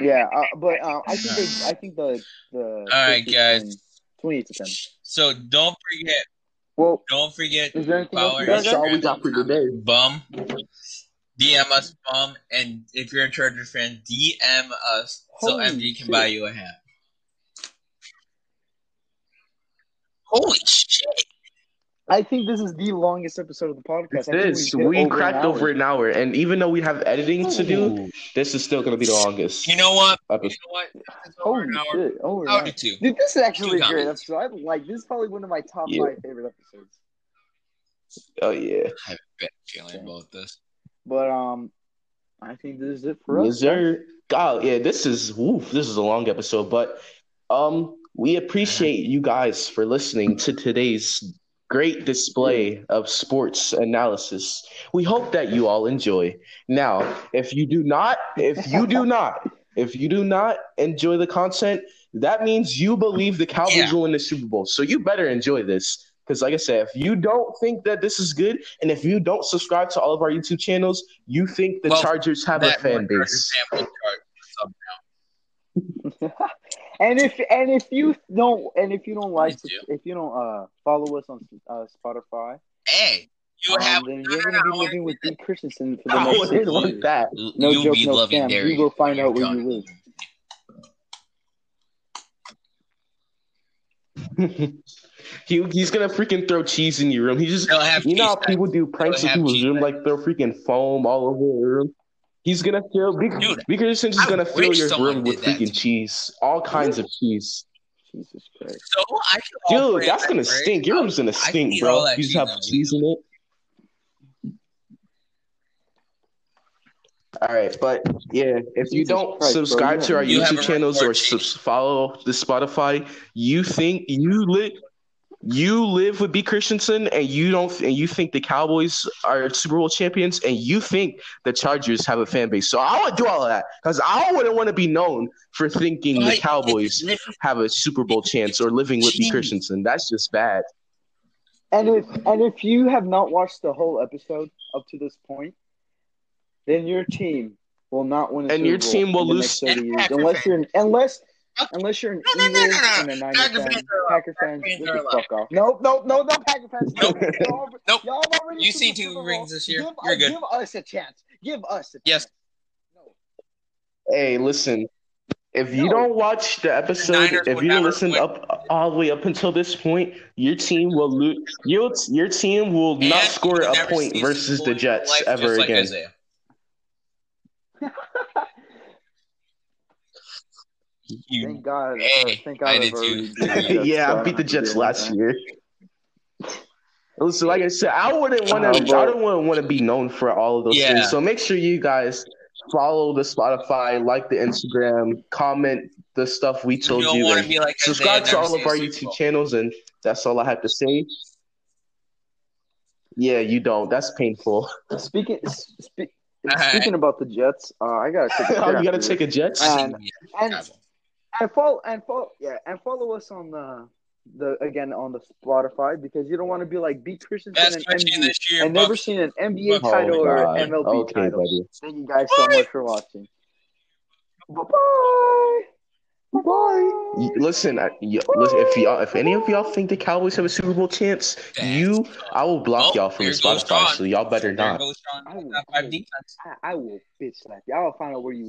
Yeah, uh, but uh, I think they, I think the the All right, guys. Twenty-eight to ten. So don't forget, Well, don't forget, Is there anything else follow you our guys That's all we got for today. Bum. DM us, bum, and if you're a Chargers fan, DM us so MD can shit. buy you a hat. Holy shit! I think this is the longest episode of the podcast. I This we over cracked hour. over an hour, and even though we have editing to do, this is still gonna be the longest You know what? You episode. know what? It's over Holy an hour. shit! Over an I'll hour. do two. Dude, this is actually a great comments. episode. I like this. Is probably one of my top Yeah. five favorite episodes. Oh yeah, I have a bad feeling about this. But um, I think this is it for us. yes sir. God, yeah, this is woof, this is a long episode, but um, we appreciate you guys for listening to today's great display of sports analysis. We hope that you all enjoy. Now, if you do not, if you do not, if you do not enjoy the content, that means you believe the Cowboys Yeah. will win the Super Bowl. So you better enjoy this. Because, like I said, if you don't think that this is good, and if you don't subscribe to all of our YouTube channels, you think the Well, Chargers have a fan base. fan will chart sub and if and if you don't and if you don't like Me if you don't uh follow us on uh, Spotify, Hey, you um, have then you're gonna be living with wanna- Christensen for the I next wouldn't six years. that. No you'll joke, be no loving scam. Derry. You will find out where you live. he, he's gonna freaking throw cheese in your room. He just They'll have you know how people do pranks They'll in have people's cheese room, back. like throw freaking foam all over your room. He's gonna fill big Dude, Big Christensen's I gonna fill your room with that freaking cheese, all kinds of cheese. Jesus Christ. So I can Dude, that's that gonna prayer. stink. Your room's gonna stink, bro. You just have cheese in it. All right, but yeah, if you Jesus don't Christ, subscribe you to our You YouTube channels or report subs- follow the Spotify, you think you live you live with B Christensen and you don't and you think the Cowboys are Super Bowl champions and you think the Chargers have a fan base. So I would do all of that because I wouldn't want to be known for thinking the Cowboys have a Super Bowl chance or living with B Christensen. That's just bad. And if and if you have not watched the whole episode up to this point, then your team will not win. A And Super your Bowl team will lose- next 30 And years, Packer unless you're unless unless you're an No, no, no, Eagles no, no. and a Niners Packer fan. fans are allowed. Packer Packer fans, fans get are the fuck off. Nope, nope, no, no, Packer fans. Nope. Y'all, Nope. y'all already You see two Super Bowl. rings this year. Give, You're uh, good. Give us a chance. Give us a Yes. chance. No. Hey, listen. If you No. don't watch the episode, Niners if you listen win. up all the way up until this point, your team will lose. Your, your team will And not score a point versus the Bowl in your Jets ever just like again. Isaiah. You, Thank God. Hey, thank God I did too. already beat the Jets, yeah, I beat the don't have to Jets deal with last that. year. Listen, like I said, I wouldn't want Uh, to. I but- don't want want to be known for all of those Yeah. things. So make sure you guys follow the Spotify, like the Instagram, comment the stuff we told don't you, want to and be like subscribe to all of our YouTube Bowl. channels, and that's all I have to say. Yeah, you don't. That's painful. Speaking spe- Alright. speaking about the Jets, uh, I gotta take a shit oh, you gotta take a Jets. And- and yeah, and follow and follow yeah and follow us on the the again on the Spotify because you don't want to be like beat Christensen and question MB this year. and never seen an NBA Oh, title or God. MLB Okay, title. buddy. Thank you guys so much for watching. Bye bye. Bye. Y- Listen, I, y- listen. If y'all, if any of y'all think the Cowboys have a Super Bowl chance, you, I will block Oh, y'all from the Spotify. So y'all better not. I will- Top five defense. I, I will bitch slap you. I'll find out where you